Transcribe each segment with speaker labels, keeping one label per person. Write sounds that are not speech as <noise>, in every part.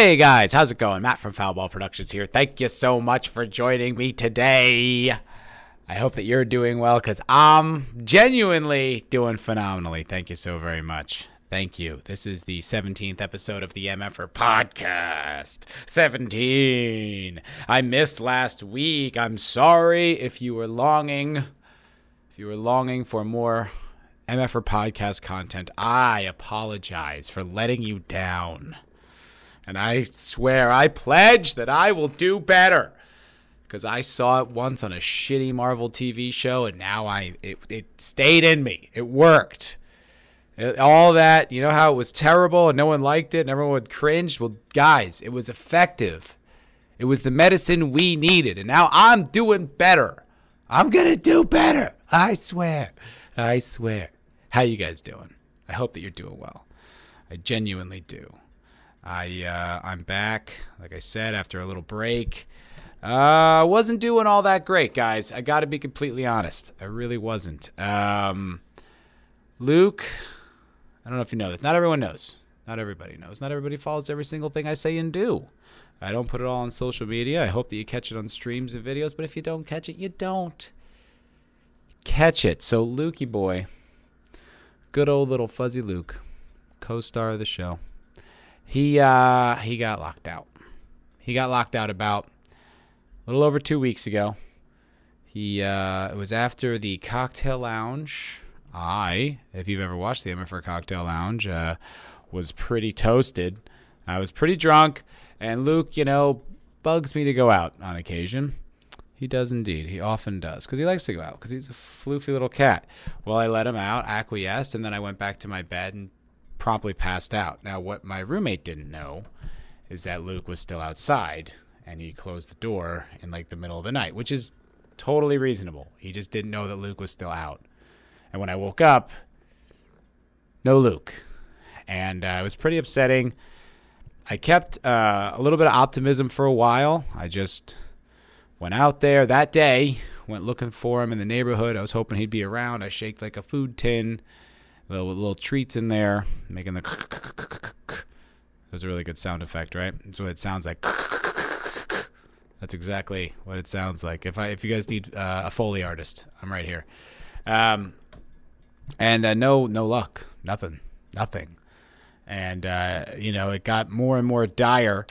Speaker 1: Hey guys, how's it going? Matt from Foulball Productions here. Thank you so much for joining me today. I hope that you're doing well because I'm genuinely doing phenomenally. Thank you so very much. Thank you. This is the 17th episode of the MFR podcast. 17. I missed last week. I'm sorry if you were longing. If you were longing for more MFR podcast content, I apologize for letting you down. And I swear, I pledge that I will do better. Because I saw it once on a shitty Marvel TV show, and now I it, it stayed in me. It worked. It- all that, you know how it was terrible and no one liked it and everyone would cringe? Well, guys, it was effective. It was the medicine we needed. And now I'm doing better. I'm going to do better. I swear. I swear. How you guys doing? I hope that you're doing well. I genuinely do. I uh, I'm back, like I said, after a little break. Uh, wasn't doing all that great, guys. I got to be completely honest. I really wasn't. Um, Luke, I don't know if you know this. Not everyone knows. Not everybody knows. Not everybody follows every single thing I say and do. I don't put it all on social media. I hope that you catch it on streams and videos. But if you don't catch it, you don't catch it. So, Lukey boy, good old little fuzzy Luke, co-star of the show he uh he got locked out. He got locked out about a little over two weeks ago. He uh, it was after the cocktail lounge. I, if you've ever watched the MFR Cocktail Lounge, uh, was pretty toasted. I was pretty drunk, and Luke, you know, bugs me to go out on occasion. He does indeed. He often does because he likes to go out because he's a floofy little cat. Well, I let him out, acquiesced, and then I went back to my bed and promptly passed out. Now, what my roommate didn't know is that Luke was still outside and he closed the door in like the middle of the night, which is totally reasonable. He just didn't know that Luke was still out. And when I woke up, no Luke. And uh, it was pretty upsetting. I kept uh, a little bit of optimism for a while. I just went out there that day, went looking for him in the neighborhood. I was hoping he'd be around. I shaked like a food tin little little treats in there, making the. <laughs> It was a really good sound effect, right? That's what it sounds like. <laughs> That's exactly what it sounds like. If I if you guys need uh, a foley artist, I'm right here. Um, and uh, no no luck, nothing, nothing. And uh, you know it got more and more dire.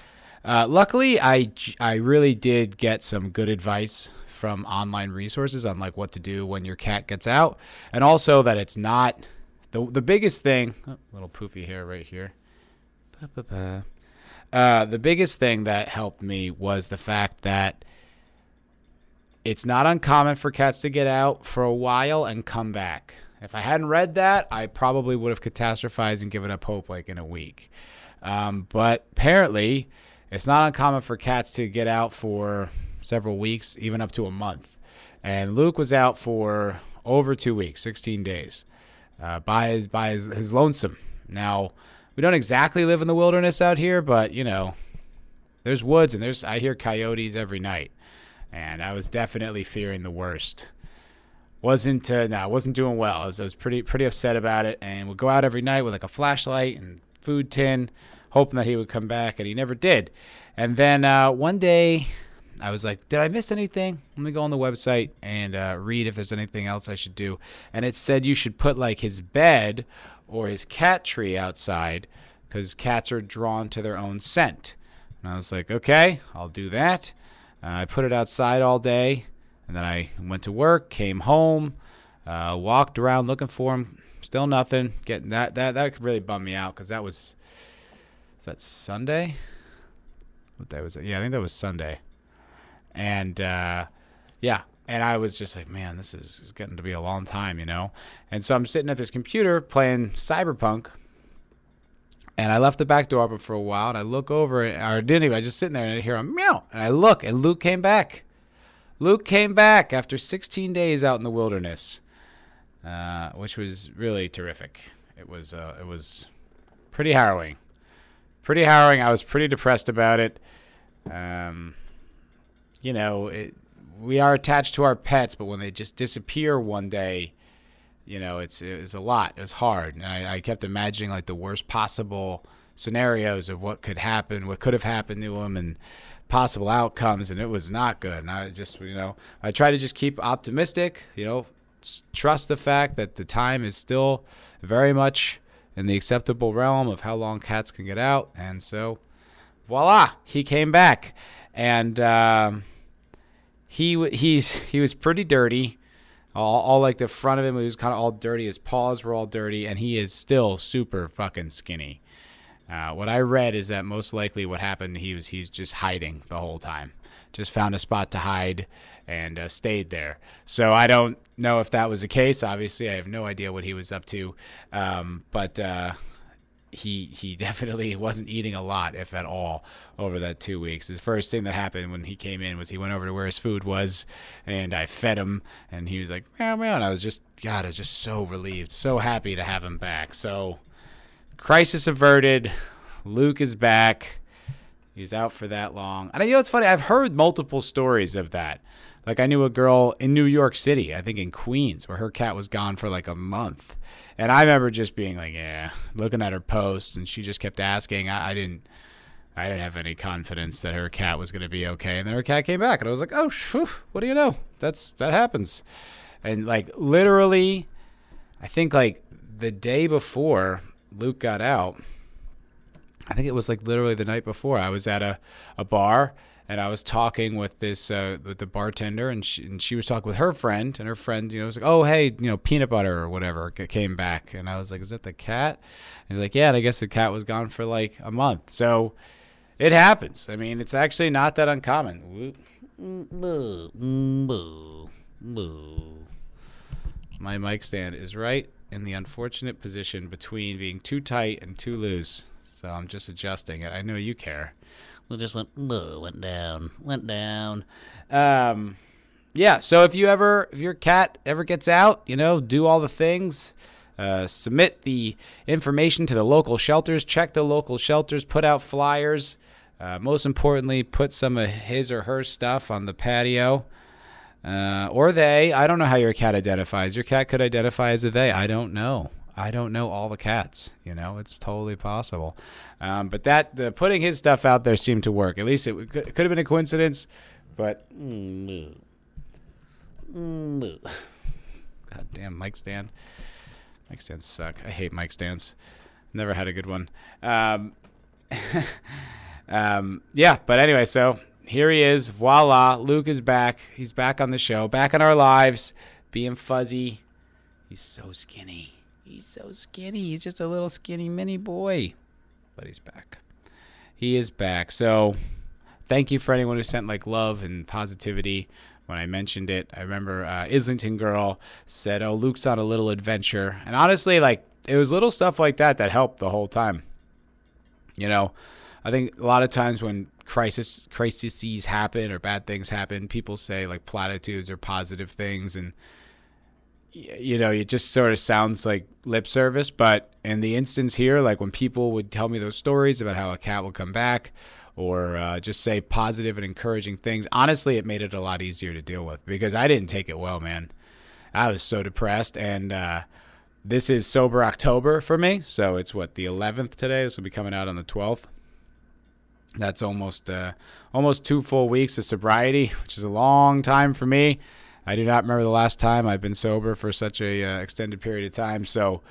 Speaker 1: Uh, luckily, I I really did get some good advice from online resources on like what to do when your cat gets out, and also that it's not the the biggest thing. Oh, little poofy hair right here. Uh, the biggest thing that helped me was the fact that it's not uncommon for cats to get out for a while and come back. If I hadn't read that, I probably would have catastrophized and given up hope like in a week. Um, but apparently, it's not uncommon for cats to get out for several weeks, even up to a month. And Luke was out for over two weeks, 16 days, uh, by his by his, his lonesome. Now, we don't exactly live in the wilderness out here, but you know, there's woods and there's I hear coyotes every night, and I was definitely fearing the worst. Wasn't uh, no, wasn't doing well. I was, I was pretty pretty upset about it, and would go out every night with like a flashlight and food tin, hoping that he would come back, and he never did. And then uh, one day, I was like, "Did I miss anything?" Let me go on the website and uh, read if there's anything else I should do. And it said you should put like his bed or his cat tree outside because cats are drawn to their own scent. And I was like, "Okay, I'll do that." Uh, I put it outside all day, and then I went to work, came home, uh, walked around looking for him. Still nothing. Getting that that that really bum me out because that was is that Sunday? What day was it? Yeah, I think that was Sunday. And uh, yeah, and I was just like, man, this is getting to be a long time, you know. And so I'm sitting at this computer playing Cyberpunk, and I left the back door open for a while, and I look over, or didn't even. I just sitting there and I hear a meow, and I look, and Luke came back. Luke came back after 16 days out in the wilderness, uh, which was really terrific. It was uh, it was pretty harrowing, pretty harrowing. I was pretty depressed about it. Um, you know, it, we are attached to our pets, but when they just disappear one day, you know, it's it's a lot. It's hard, and I, I kept imagining like the worst possible scenarios of what could happen, what could have happened to him, and possible outcomes, and it was not good. And I just, you know, I try to just keep optimistic, you know, trust the fact that the time is still very much in the acceptable realm of how long cats can get out. And so, voila, he came back, and um, he he's he was pretty dirty. All, all like the front of him, he was kind of all dirty. His paws were all dirty, and he is still super fucking skinny. Uh, what I read is that most likely what happened, he was he's just hiding the whole time, just found a spot to hide and uh, stayed there. So I don't know if that was the case. Obviously, I have no idea what he was up to, um, but uh, he he <laughs> definitely wasn't eating a lot, if at all, over that two weeks. The first thing that happened when he came in was he went over to where his food was, and I fed him, and he was like meow meow. And I was just God, I was just so relieved, so happy to have him back. So crisis averted. Luke is back. He's out for that long. And you know, it's funny. I've heard multiple stories of that. Like I knew a girl in New York City, I think in Queens, where her cat was gone for like a month. And I remember just being like, yeah, looking at her posts, and she just kept asking. I, I didn't, I didn't have any confidence that her cat was going to be okay. And then her cat came back, and I was like, oh, whew, what do you know? That's that happens. And like literally, I think like the day before Luke got out, I think it was like literally the night before. I was at a, a bar and I was talking with this uh, with the bartender, and she, and she was talking with her friend, and her friend, you know, was like, "Oh, hey, you know, peanut butter or whatever came back," and I was like, "Is that the cat?" And he's like, "Yeah," and I guess the cat was gone for like a month, so it happens. I mean, it's actually not that uncommon. My mic stand is right in the unfortunate position between being too tight and too loose, so I'm just adjusting it. I know you care
Speaker 2: we just went went down, went down.
Speaker 1: Um, yeah. So if you ever, if your cat ever gets out, you know, do all the things. Uh, submit the information to the local shelters. Check the local shelters. Put out flyers. Uh, most importantly, put some of his or her stuff on the patio. Uh, or they. I don't know how your cat identifies. Your cat could identify as a they. I don't know. I don't know all the cats. You know, it's totally possible. Um, but that the putting his stuff out there seemed to work. At least it, could, it could have been a coincidence, but. God damn, mic stand. Mic stands suck. I hate mic stands. Never had a good one. Um, <laughs> um, yeah, but anyway, so here he is. Voila. Luke is back. He's back on the show, back in our lives, being fuzzy. He's so skinny. He's so skinny. He's just a little skinny mini boy. But he's back. He is back. So thank you for anyone who sent like love and positivity when I mentioned it. I remember uh, Islington Girl said, Oh, Luke's on a little adventure. And honestly, like, it was little stuff like that that helped the whole time. You know, I think a lot of times when crisis crises happen or bad things happen, people say like platitudes or positive things, and you know, it just sort of sounds like lip service. But in the instance here, like when people would tell me those stories about how a cat will come back or uh, just say positive and encouraging things, honestly, it made it a lot easier to deal with because I didn't take it well, man. I was so depressed. And uh, this is Sober October for me. So it's what, the 11th today? This will be coming out on the 12th. That's almost uh, almost two full weeks of sobriety, which is a long time for me. I do not remember the last time I've been sober for such a uh, extended period of time. So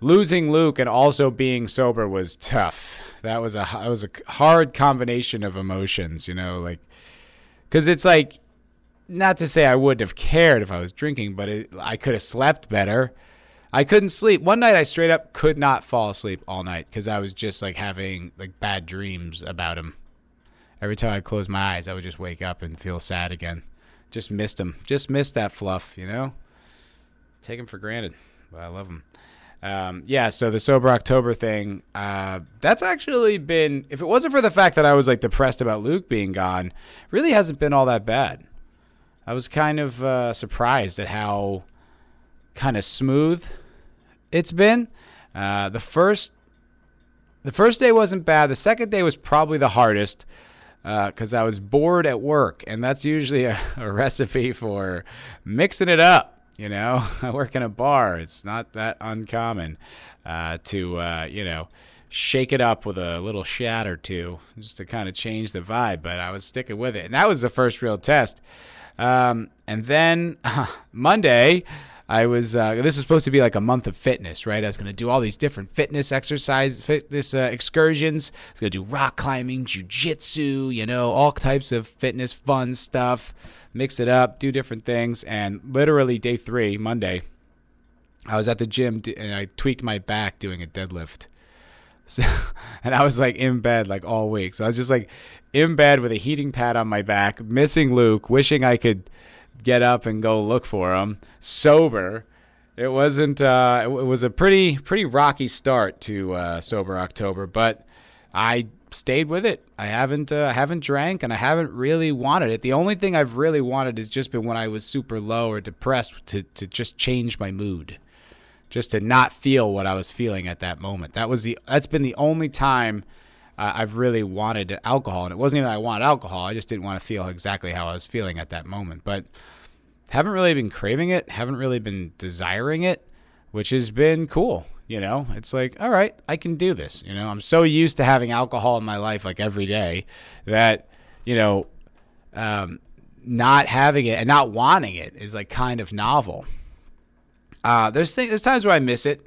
Speaker 1: losing Luke and also being sober was tough. That was a it was a hard combination of emotions, you know, like cuz it's like not to say I wouldn't have cared if I was drinking, but it, I could have slept better. I couldn't sleep. One night I straight up could not fall asleep all night cuz I was just like having like bad dreams about him. Every time I closed my eyes, I would just wake up and feel sad again. Just missed him. Just missed that fluff, you know? Take him for granted. But I love him. Um, yeah, so the sober October thing, uh, that's actually been, if it wasn't for the fact that I was like depressed about Luke being gone, really hasn't been all that bad. I was kind of uh, surprised at how kind of smooth it's been. Uh, the first, the first day wasn't bad. The second day was probably the hardest because uh, I was bored at work, and that's usually a, <laughs> a, recipe for mixing it up. You know, <laughs> I work in a bar; it's not that uncommon uh, to uh, you know shake it up with a little shot or two just to kind of change the vibe. But I was sticking with it, and that was the first real test. Um, and then uh, <laughs> Monday, I was uh, this was supposed to be like a month of fitness, right? I was going to do all these different fitness exercise, fitness uh, excursions. I was going to do rock climbing, jujitsu, you know, all types of fitness fun stuff. Mix it up, do different things, and literally day three, Monday, I was at the gym and I tweaked my back doing a deadlift. <laughs> So, and I was like in bed like all week. So I was just like in bed with a heating pad on my back, missing Luke, wishing I could get up and go look for him. Sober. It wasn't. Uh, it was a pretty pretty rocky start to uh, sober October, but I stayed with it. I haven't uh, I haven't drank and I haven't really wanted it. The only thing I've really wanted has just been when I was super low or depressed to to just change my mood just to not feel what I was feeling at that moment. That was the that's been the only time uh, I've really wanted alcohol, and it wasn't even that I wanted alcohol. I just didn't want to feel exactly how I was feeling at that moment. But haven't really been craving it, haven't really been desiring it, which has been cool. You know, it's like, all right, I can do this. You know, I'm so used to having alcohol in my life like every day that, you know, um, not having it and not wanting it is like kind of novel. Uh, there's th- there's times where I miss it.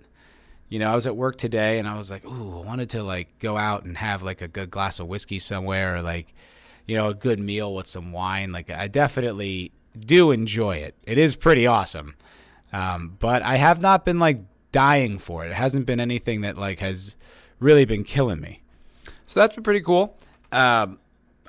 Speaker 1: You know, I was at work today and I was like, ooh, I wanted to like go out and have like a good glass of whiskey somewhere or like, you know, a good meal with some wine. Like I definitely do enjoy it. It is pretty awesome. Um, but I have not been like dying for it. It hasn't been anything that like has really been killing me. So that's been pretty cool. Um,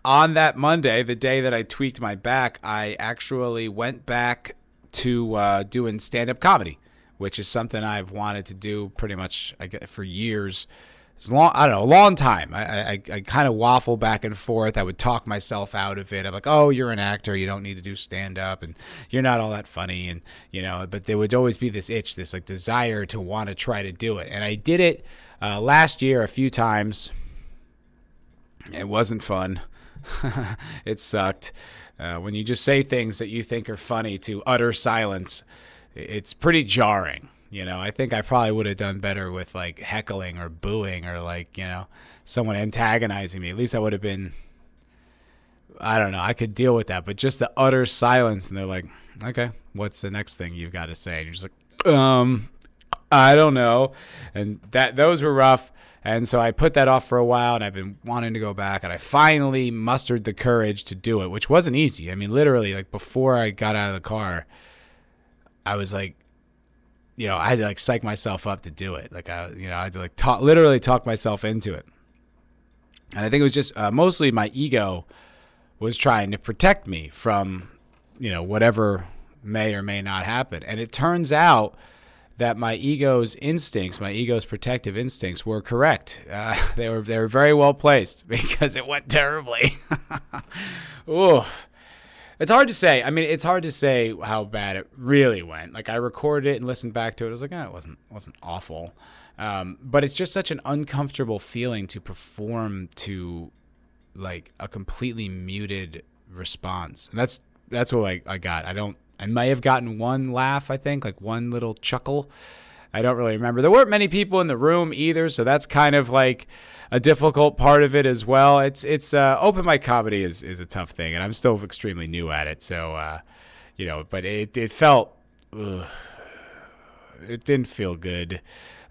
Speaker 1: on that Monday, the day that I tweaked my back, I actually went back to uh, doing stand up comedy, which is something I've wanted to do pretty much for years. It's long, I don't know, a long time. I, I, I kind of waffle back and forth. I would talk myself out of it. I'm like, oh, you're an actor. You don't need to do stand up, and you're not all that funny, and you know. But there would always be this itch, this like desire to want to try to do it, and I did it uh, last year a few times. It wasn't fun. <laughs> it sucked. Uh, when you just say things that you think are funny to utter silence, it's pretty jarring. You know, I think I probably would have done better with like heckling or booing or like, you know, someone antagonizing me. At least I would have been, I don't know, I could deal with that. But just the utter silence, and they're like, okay, what's the next thing you've got to say? And you're just like, um, I don't know. And that those were rough. And so I put that off for a while and I've been wanting to go back and I finally mustered the courage to do it, which wasn't easy. I mean, literally like before I got out of the car, I was like you know, I had to like psych myself up to do it. Like I, you know, I had to like talk, literally talk myself into it. And I think it was just uh, mostly my ego was trying to protect me from, you know, whatever may or may not happen. And it turns out that my ego's instincts, my ego's protective instincts, were correct. Uh, <laughs> they were they were very well placed <laughs> because it went terribly. <laughs> Oof. It's hard to say. I mean, it's hard to say how bad it really went. Like I recorded it and listened back to it. I was like, oh, it wasn't wasn't awful. Um, but it's just such an uncomfortable feeling to perform to like a completely muted response. And that's that's what I, I got. I don't I may have gotten one laugh, I think, like one little chuckle. I don't really remember. There weren't many people in the room either, so that's kind of like a difficult part of it as well. It's it's uh, open mic comedy is is a tough thing, and I'm still extremely new at it. So uh, you know, but it it felt ugh, it didn't feel good.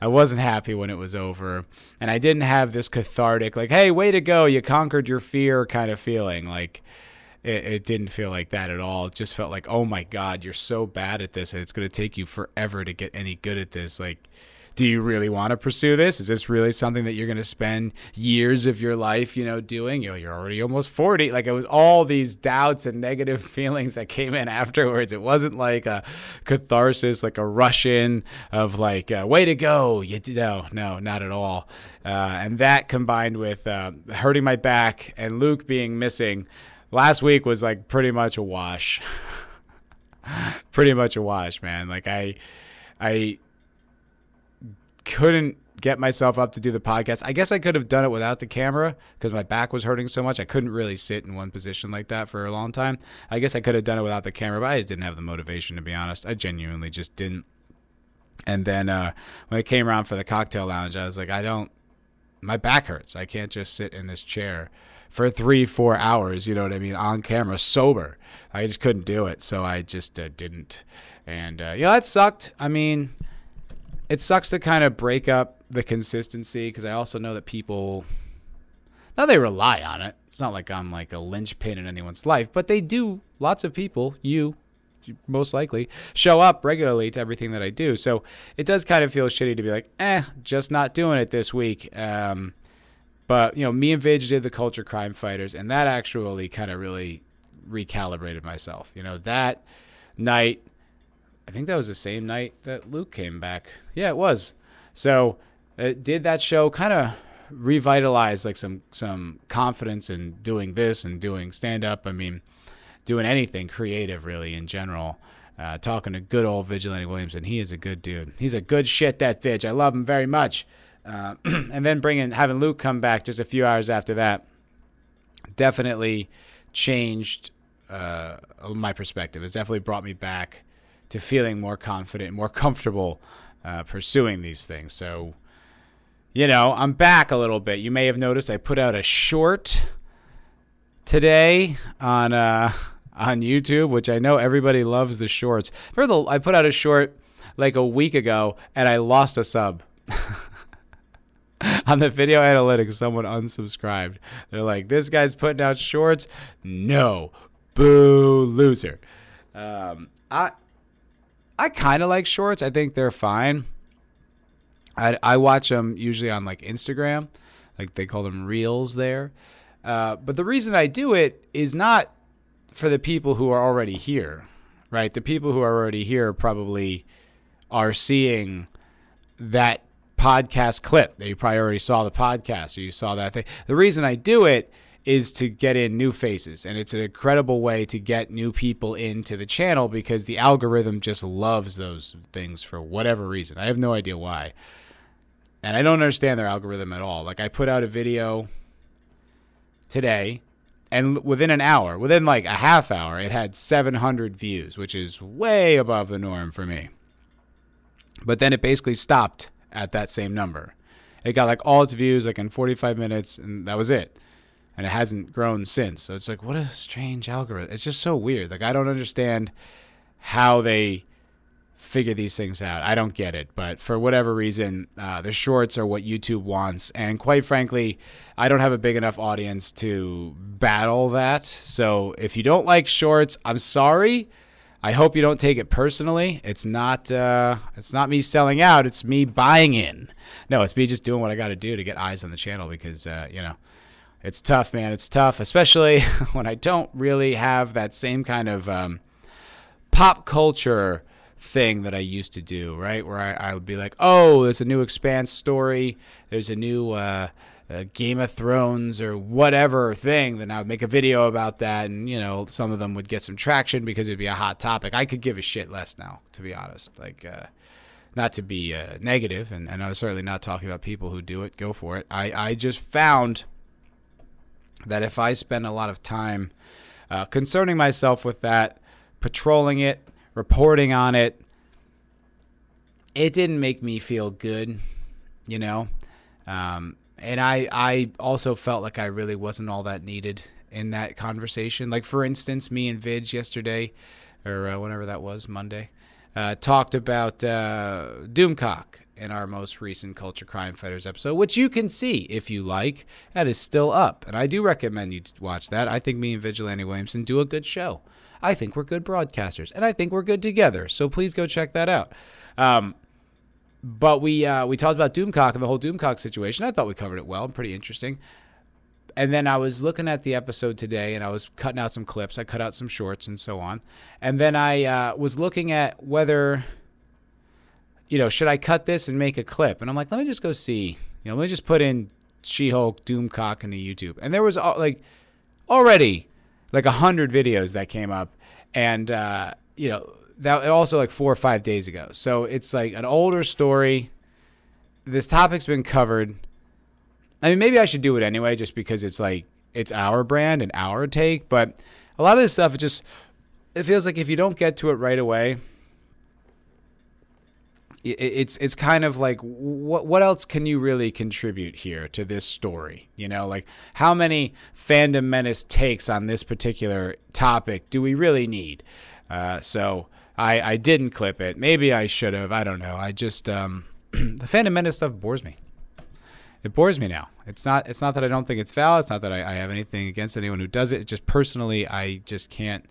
Speaker 1: I wasn't happy when it was over, and I didn't have this cathartic like, "Hey, way to go, you conquered your fear" kind of feeling. Like it, it, didn't feel like that at all. It just felt like, "Oh my God, you're so bad at this, and it's going to take you forever to get any good at this." Like do you really want to pursue this? Is this really something that you're going to spend years of your life, you know, doing? You know, you're already almost 40. Like it was all these doubts and <laughs> negative feelings that came in afterwards. It wasn't like a catharsis, like a rush in of like, uh, way to go. You no, no, not at all. Uh, and that combined with uh, hurting my back and Luke being missing last week was like pretty much a wash. <laughs> pretty much a wash, man. Like I, I couldn't get myself up to do the podcast. I guess I could have done it without the camera because my back was hurting so much. I couldn't really sit in one position like that for a long time. I guess I could have done it without the camera, but I just didn't have the motivation to be honest. I genuinely just didn't. And then uh, when it came around for the cocktail lounge, I was like, I don't, my back hurts. I can't just sit in this chair for three, four hours, you know what I mean, on camera, sober. I just couldn't do it. So I just uh, didn't. And, uh, yeah, that sucked. I mean, it sucks to kind of break up the consistency because I also know that people, now they rely on it. It's not like I'm like a linchpin in anyone's life, but they do, lots of people, you, most likely show up regularly to everything that I do. So it does kind of feel shitty to be like, eh, just not doing it this week. Um, but you know, me and Vidge did the culture crime fighters, and that actually kind of really recalibrated myself. You know, that night, I think that was the same night that Luke came back. Yeah, it was. So it did that show kind of revitalize like some some confidence in doing this and doing stand up. I mean doing anything creative really in general. Uh, talking to good old Vigilante Williamson. He is a good dude. He's a good shit, that Vidge. I love him very much. Uh, <clears throat> and then bringing having Luke come back just a few hours after that definitely changed uh, my perspective. It's definitely brought me back to feeling more confident, more comfortable uh, pursuing these things. So, you know, I'm back a little bit. You may have noticed I put out a short today on uh, on YouTube, which I know everybody loves the shorts. Remember, the, I put out a short like a week ago, and I lost a sub. <laughs> <laughs> on the video analytics, someone unsubscribed. They're like, "This guy's putting out shorts." No, boo, loser. Um, I I kind of like shorts. I think they're fine. I I watch them usually on like Instagram, like they call them reels there. Uh, but the reason I do it is not for the people who are already here, right? The people who are already here probably are seeing that podcast clip that you probably already saw the podcast or you saw that thing. The reason I do it is to get in new faces and it's an incredible way to get new people into the channel because the algorithm just loves those things for whatever reason. I have no idea why. And I don't understand their algorithm at all. Like I put out a video today and within an hour, within like a half hour, it had 700 views, which is way above the norm for me. But then it basically stopped at that same number. It got like all its views like in 45 minutes, and that was it. And it hasn't grown since. So it's like, what a strange algorithm. It's just so weird. Like, I don't understand how they figure these things out. I don't get it, but for whatever reason, uh, the shorts are what YouTube wants, and quite frankly, I don't have a big enough audience to battle that. So if you don't like shorts, I'm sorry. I hope you don't take it personally. It's not uh, it's not me selling out. It's me buying in. No, it's me just doing what I got to do to get eyes on the channel because uh, you know it's tough, man. It's tough, especially <laughs> when I don't really have that same kind of um, pop culture thing that I used to do, right? Where I, I would be like, oh, there's a new Expanse story, there's a new uh, uh, Game of Thrones or whatever thing, then I would make a video about that, and you know, some of them would get some traction because it'd be a hot topic. I could give a shit less now, to be honest. Like, uh, not to be uh, negative, and, and I was certainly not talking about people who do it. Go for it. I, I just found that if I spend a lot of time uh, concerning myself with that, patrolling it, reporting on it, it didn't make me feel good, you know. Um, and I, I also felt like I really wasn't all that needed in that conversation. Like for instance, me and Vidge yesterday, or uh, whenever that was, Monday, uh, talked about uh, Doomcock in our most recent Culture Crime Fighters episode, which you can see if you like. That is still up, and I do recommend you watch that. I think me and Vigilante Williamson do a good show. I think we're good broadcasters, and I think we're good together. So please go check that out. Um, but we uh, we talked about Doomcock and the whole Doomcock situation. I thought we covered it well. Pretty interesting. And then I was looking at the episode today, and I was cutting out some clips. I cut out some shorts and so on. And then I uh, was looking at whether, you know, should I cut this and make a clip? And I'm like, let me just go see. You know, let me just put in She-Hulk Doomcock into YouTube. And there was like already like a hundred videos that came up, and uh, you know that also like four or five days ago. So it's like an older story. This topic's been covered. I mean, maybe I should do it anyway, just because it's like it's our brand and our take. But a lot of this stuff, it just it feels like if you don't get to it right away, it's it's kind of like what what else can you really contribute here to this story? You know, like how many fandom menace takes on this particular topic do we really need? Uh, so I I didn't clip it. Maybe I should have. I don't know. I just um, <clears throat> the fandom menace stuff bores me. It bores me now. It's not it's not that I don't think it's valid. It's not that I, I have anything against anyone who does it. It's just personally I just can't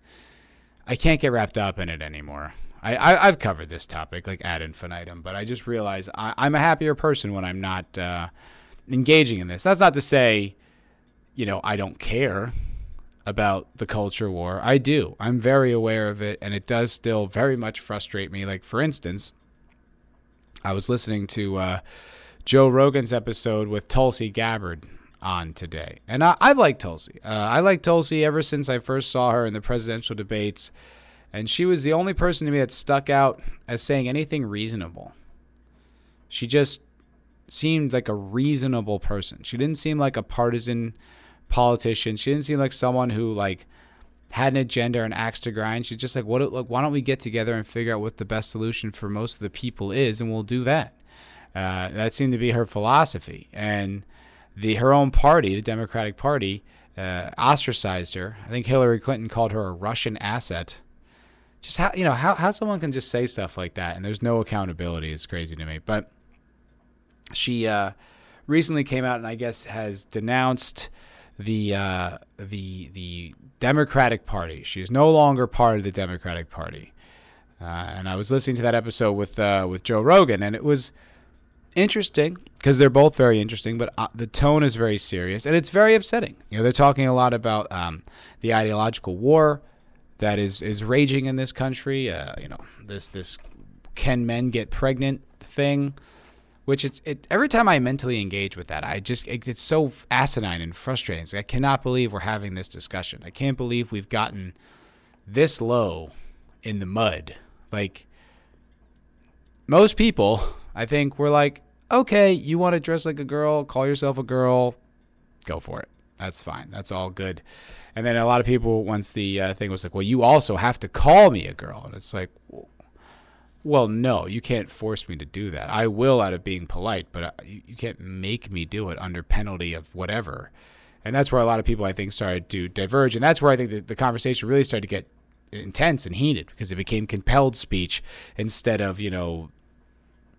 Speaker 1: I can't get wrapped up in it anymore. I, I have covered this topic like ad infinitum, but I just realize I, am a happier person when I'm not uh, engaging in this. That's not to say, you know, I don't care about the culture war. I do. I'm very aware of it, and it does still very much frustrate me. Like for instance, I was listening to uh, Joe Rogan's episode with Tulsi Gabbard on today, and I, I like Tulsi. Uh, I like Tulsi ever since I first saw her in the presidential debates and she was the only person to me that stuck out as saying anything reasonable. She just seemed like a reasonable person. She didn't seem like a partisan politician. She didn't seem like someone who like had an agenda or an axe to grind. She's just like, what? Like, why don't we get together and figure out what the best solution for most of the people is, and we'll do that. Uh, that seemed to be her philosophy, and the her own party, the Democratic Party, uh, ostracized her. I think Hillary Clinton called her a Russian asset just how you know how how someone can just say stuff like that and there's no accountability is crazy to me. But she uh, recently came out and I guess has denounced the uh, the the Democratic Party. She is no longer part of the Democratic Party. Uh, and I was listening to that episode with uh, with Joe Rogan, and it was interesting because they're both very interesting, but uh, the tone is very serious and it's very upsetting. You know, they're talking a lot about um, the ideological war that is is raging in this country. Uh, you know, this this can men get pregnant thing, which it's it, every time I mentally engage with that, I just it, it's so asinine and frustrating. Like, I cannot believe we're having this discussion. I can't believe we've gotten this low in the mud. Like most people, I think we're like, okay, you want to dress like a girl, call yourself a girl, go for it. That's fine. That's all good. And then a lot of people, once the uh, thing was like, well, you also have to call me a girl. And it's like, well, no, you can't force me to do that. I will out of being polite, but uh, you can't make me do it under penalty of whatever. And that's where a lot of people, I think, started to diverge. And that's where I think the, the conversation really started to get intense and heated because it became compelled speech instead of, you know,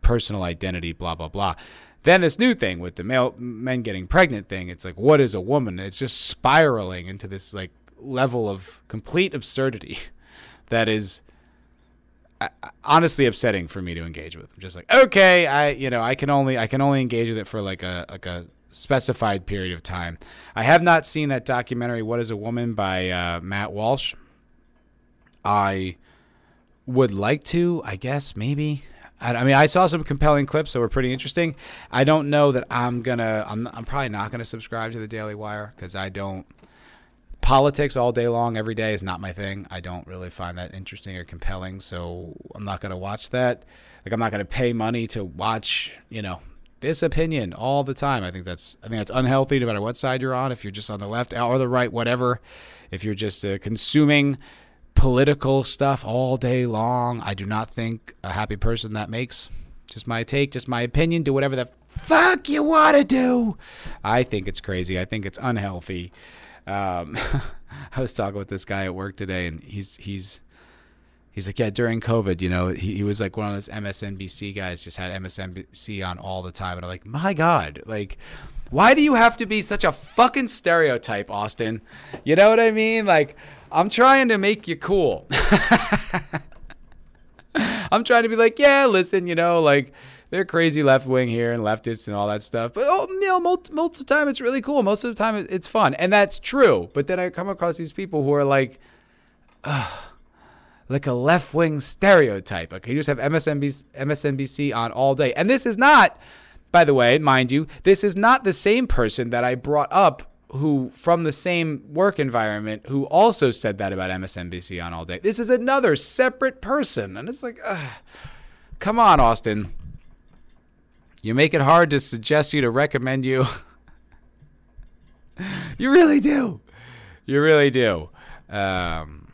Speaker 1: personal identity, blah, blah, blah. Then this new thing with the male men getting pregnant thing, it's like what is a woman? It's just spiraling into this like level of complete absurdity <laughs> that is honestly upsetting for me to engage with. I'm just like, okay, I you know, I can only I can only engage with it for like a like a specified period of time. I have not seen that documentary What is a Woman by uh, Matt Walsh. I would like to, I guess maybe. I, mean, I saw some compelling clips that were pretty interesting. I don't know that I'm gonna. I'm, I'm probably not gonna subscribe to the Daily Wire because I don't. Politics all day long, every day is not my thing. I don't really find that interesting or compelling, so I'm not gonna watch that. Like, I'm not gonna pay money to watch, you know, this opinion all the time. I think that's I think that's unhealthy no matter what side you're on. If you're just on the left or the right, whatever. If you're just uh, consuming political stuff all day long. I do not think a happy person that makes. Just my take, just my opinion. Do whatever the fuck you want to do. I think it's crazy. I think it's unhealthy. Um, <laughs> I was talking with this guy at work today, and he's he's he's like, yeah, during COVID, you know, he, he was like one of those MSNBC guys, just had MSNBC on all the time, and I'm like, my God, like. Why do you have to be such a fucking stereotype, Austin? You know what I mean? Like, I'm trying to make you cool. <laughs> I'm trying to be like, yeah, listen, you know, like they're crazy left wing here and leftists and all that stuff. But oh, you know, most, most of the time it's really cool. Most of the time it's fun, and that's true. But then I come across these people who are like, like a left wing stereotype. Like you just have MSNBC, MSNBC on all day, and this is not. By the way, mind you, this is not the same person that I brought up who from the same work environment who also said that about MSNBC on all day. This is another separate person, and it's like, ugh. come on, Austin. You make it hard to suggest you to recommend you. <laughs> you really do. You really do. Um,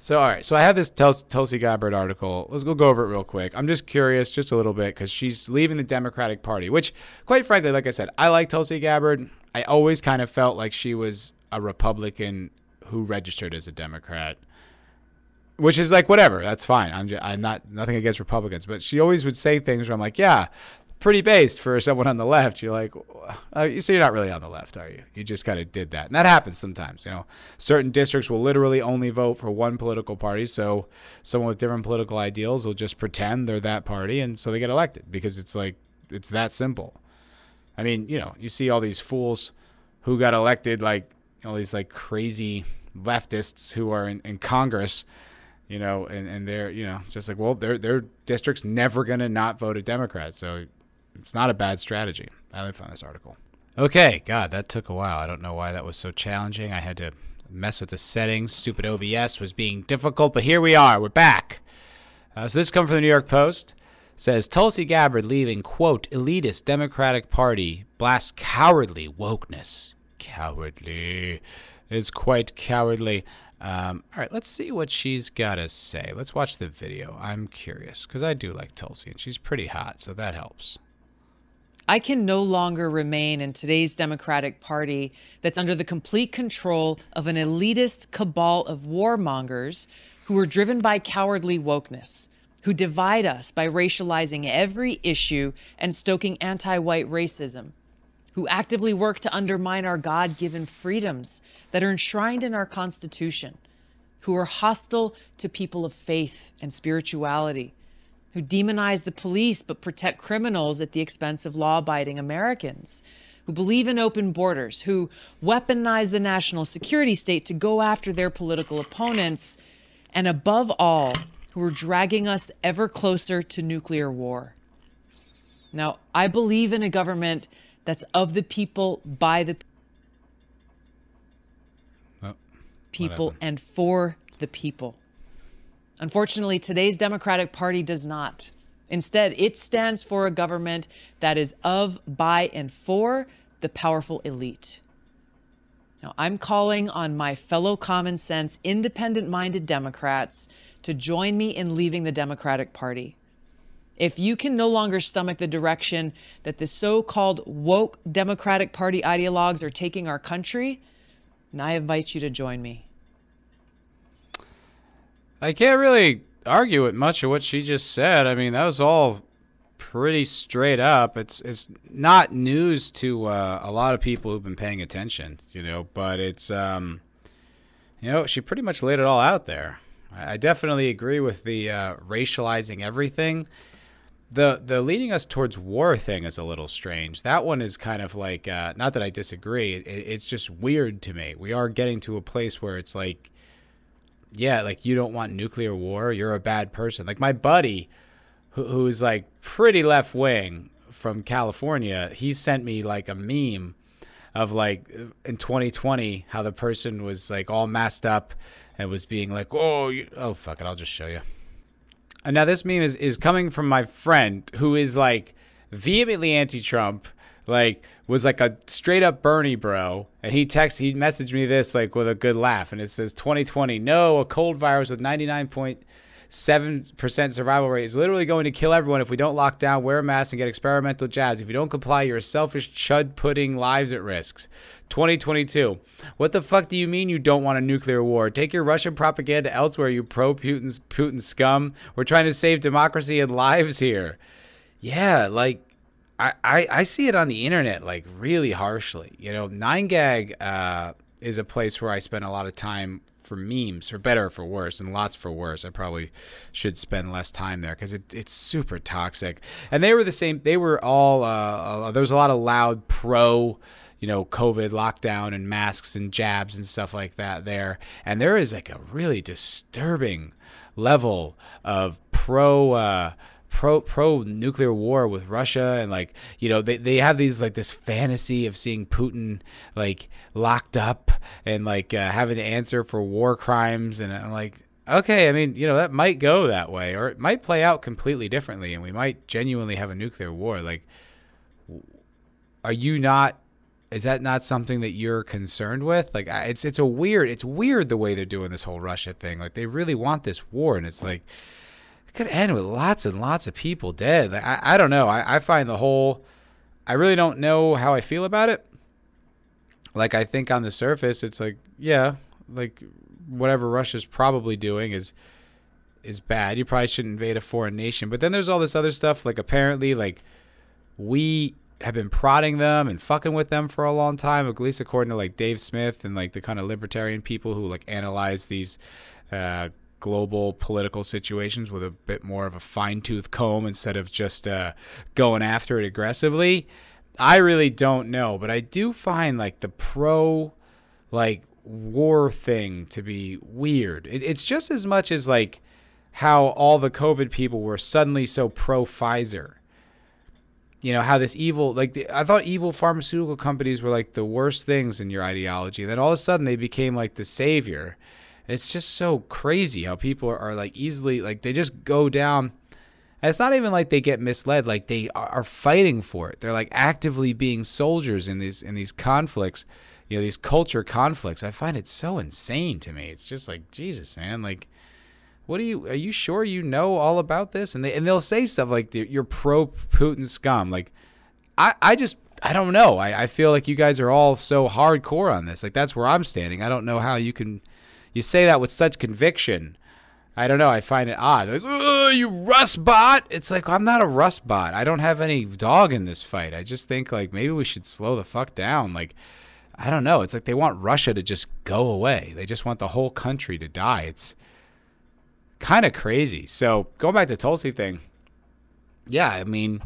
Speaker 1: So all right, so I have this Tul- Tulsi Gabbard article. Let's go go over it real quick. I'm just curious, just a little bit, because she's leaving the Democratic Party, which, quite frankly, like I said, I like Tulsi Gabbard. I always kind of felt like she was a Republican who registered as a Democrat, which is like whatever. That's fine. I'm just, I'm not nothing against Republicans, but she always would say things where I'm like, yeah, pretty based for someone on the left. You're like, uh, you so you're not really on the left, are you? You just kind of did that, and that happens sometimes. You know, certain districts will literally only vote for one political party, so someone with different political ideals will just pretend they're that party, and so they get elected because it's like it's that simple. I mean, you know, you see all these fools who got elected, like all these like crazy leftists who are in, in Congress you know, and, and they're, you know, it's just like, well, their their district's never gonna not vote a Democrat, so it's not a bad strategy. I found this article. Okay, God, that took a while. I don't know why that was so challenging. I had to mess with the settings. Stupid OBS was being difficult, but here we are. We're back. Uh, so this comes from the New York Post. Says Tulsi Gabbard leaving quote elitist Democratic Party blasts cowardly wokeness. Cowardly. It's quite cowardly. Um, all right, let's see what she's got to say. Let's watch the video. I'm curious because I do like Tulsi and she's pretty hot, so that helps.
Speaker 3: I can no longer remain in today's Democratic Party that's under the complete control of an elitist cabal of warmongers who are driven by cowardly wokeness, who divide us by racializing every issue and stoking anti white racism, who actively work to undermine our God given freedoms that are enshrined in our Constitution, who are hostile to people of faith and spirituality who demonize the police but protect criminals at the expense of law abiding Americans, who believe in open borders, who weaponize the national security state to go after their political opponents, and above all, who are dragging us ever closer to nuclear war. Now, I believe in a government that's of the people, by the
Speaker 1: Oh,
Speaker 3: people,
Speaker 1: happened?
Speaker 3: and for the people. Unfortunately, today's Democratic Party does not. Instead, it stands for a government that is of, by, and for the powerful elite. Now, I'm calling on my fellow common sense, independent minded Democrats to join me in leaving the Democratic Party. If you can no longer stomach the direction that the so called woke Democratic Party ideologues are taking our country, then I invite you to join me.
Speaker 1: I can't really argue with much of what she just said. I mean, that was all pretty straight up. It's it's not news to uh, a lot of people who've been paying attention, you know. But it's um, you know, she pretty much laid it all out there. I, I definitely agree with the uh, racializing everything. The the leading us towards war thing is a little strange. That one is kind of like uh, not that I disagree. It, it's just weird to me. We are getting to a place where it's like yeah, like you don't want nuclear war. You're a bad person. Like my buddy, who, who's like pretty left wing from California, he sent me like a meme of like in 2020 how the person was like all messed up and was being like, oh, you, oh fuck it, I'll just show you. And now this meme is is coming from my friend who is like vehemently anti-Trump like was like a straight up Bernie bro, and he texted, he messaged me this like with a good laugh, and it says 2020, no, a cold virus with 99.7% survival rate is literally going to kill everyone if we don't lock down, wear a mask, and get experimental jabs. If you don't comply, you're a selfish chud putting lives at risks. 2022, what the fuck do you mean you don't want a nuclear war? Take your Russian propaganda elsewhere, you pro Putin Putin scum. We're trying to save democracy and lives here. Yeah, like I, I, I see it on the internet like really harshly. You know, Nine Gag uh, is a place where I spend a lot of time for memes, for better or for worse, and lots for worse. I probably should spend less time there because it, it's super toxic. And they were the same. They were all. Uh, uh, there was a lot of loud pro. You know, COVID lockdown and masks and jabs and stuff like that there. And there is like a really disturbing level of pro. Uh, pro pro nuclear war with Russia and like you know they, they have these like this fantasy of seeing Putin like locked up and like uh, having to answer for war crimes and I'm like okay I mean you know that might go that way or it might play out completely differently and we might genuinely have a nuclear war like are you not is that not something that you're concerned with? Like, it's it's a weird it's weird the way they're doing this whole Russia thing. Like, they really want this war, and it's like could end with lots and lots of people dead. Like, I I don't know. I, I find the whole I really don't know how I feel about it. Like, I think on the surface, it's like yeah, like whatever Russia's probably doing is is bad. You probably shouldn't invade a foreign nation. But then there's all this other stuff. Like apparently, like we have been prodding them and fucking with them for a long time. At least according to like Dave Smith and like the kind of libertarian people who like analyze these uh, global political situations with a bit more of a fine tooth comb instead of just uh, going after it aggressively. I really don't know, but I do find like the pro like war thing to be weird. It, it's just as much as like how all the COVID people were suddenly so pro Pfizer. You know how this evil, like the, I thought, evil pharmaceutical companies were like the worst things in your ideology. and Then all of a sudden they became like the savior. It's just so crazy how people are, like easily like they just go down. It's not even like they get misled; like they are, fighting for it. They're like actively being soldiers in these in these conflicts you know these culture conflicts. I find it so insane to me. It's just like jesus man like what are you are you sure you know all about this? And they and they'll say stuff like you're pro putin scum. Like i i just i don't know. I, I feel like you guys are all so hardcore on this. Like that's where i'm standing. I don't know how you can you say that with such conviction I don't know. I find it odd. Like, oh, you rust bot. It's like I'm not a rust bot. I don't have any dog in this fight. I just think like maybe we should slow the fuck down. Like I don't know. It's like they want Russia to just go away. They just want the whole country to die. It's kind of crazy. So going back to Tulsi thing, yeah, I mean,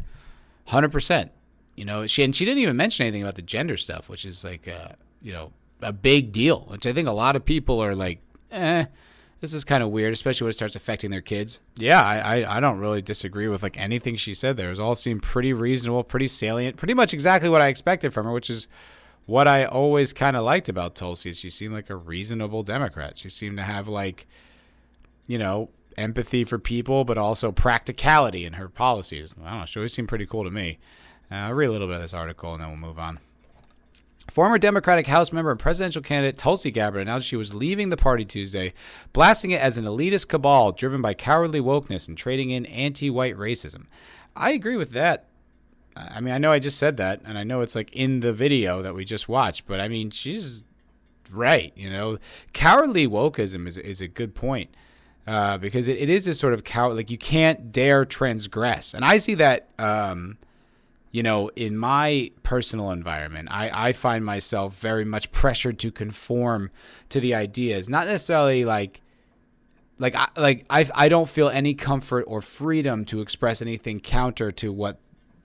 Speaker 1: hundred percent. You know, she and she didn't even mention anything about the gender stuff, which is like, uh, you know, a big deal. Which I think a lot of people are like, eh, this is kind of weird, especially when it starts affecting their kids. Yeah, I, I, I don't really disagree with like anything she said there. It all seemed pretty reasonable, pretty salient, pretty much exactly what I expected from her, which is what I always kind of liked about Tulsi she seemed like a reasonable Democrat. She seemed to have like, you know, empathy for people, but also practicality in her policies. I don't know. She always seemed pretty cool to me. Uh, I'll read a little bit of this article and then we'll move on. Former Democratic House member and presidential candidate Tulsi Gabbard announced she was leaving the party Tuesday, blasting it as an elitist cabal driven by cowardly wokeness and trading in anti white racism. I agree with that. I mean, I know I just said that, and I know it's like in the video that we just watched, but I mean, she's right. You know, cowardly wokeism is, is a good point uh, because it, it is this sort of coward, like you can't dare transgress. And I see that. Um, you know, in my personal environment, I, I find myself very much pressured to conform to the ideas, not necessarily like, like I like I I don't feel any comfort or freedom to express anything counter to what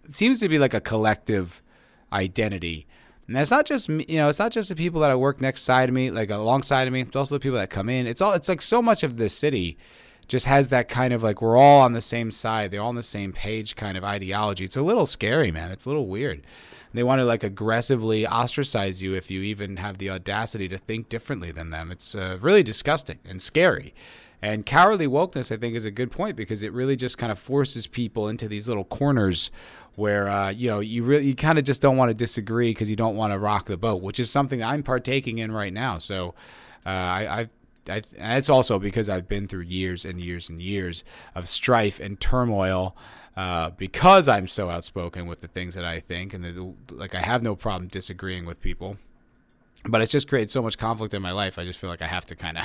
Speaker 1: seems to be like a collective identity. And that's not just me, you know, it's not just the people that I work next side of me, like alongside of me. It's also the people that come in. It's all it's like so much of the city just has that kind of like we're all on the same side, they're all on the same page kind of ideology. It's a little scary, man. It's a little weird. They want to like aggressively ostracize you if you even have the audacity to think differently than them. It's uh, really disgusting and scary. And cowardly wokeness, I think, is a good point because it really just kind of forces people into these little corners where uh, you know you really you kind of just don't want to disagree because you don't want to rock the boat, which is something I'm partaking in right now. So uh, I, I I, it's also because I've been through years and years and years of strife and turmoil uh, because I'm so outspoken with the things that I think, and the, like I have no problem disagreeing with people, but it's just created so much conflict in my life. I just feel like I have to kind of.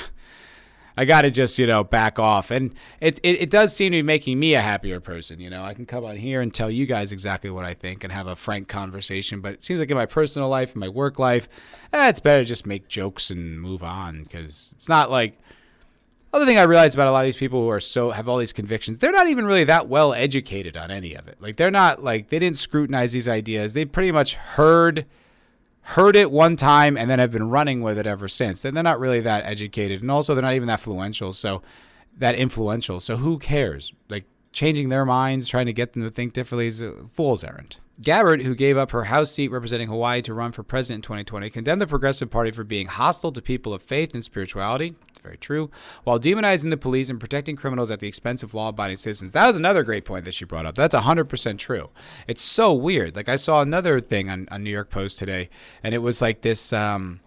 Speaker 1: I got to just, you know, back off. And it, it, it, does seem to be making me a happier person. You know, I can come on here and tell you guys exactly what I think and have a frank conversation. But it seems like in my personal life, in my work life, eh, it's better to just make jokes and move on because it's not like. Other thing I realize about a lot of these people who are so have all these convictions, they're not even really that well educated on any of it. Like they're not like they didn't scrutinize these ideas. They pretty much heard heard it one time and then have been running with it ever since. And they're not really that educated, and also they're not even that influential. So that influential. So who cares? Like changing their minds, trying to get them to think differently is a fool's errand. Gabbard, who gave up her House seat representing Hawaii to run for president in 2020, condemned the Progressive Party for being hostile to people of faith and spirituality. It's very true. While demonizing the police and protecting criminals at the expense of law abiding citizens. That was another great point that she brought up. That's 100% true. It's so weird. Like, I saw another thing on, on New York Post today, and it was like this. Um,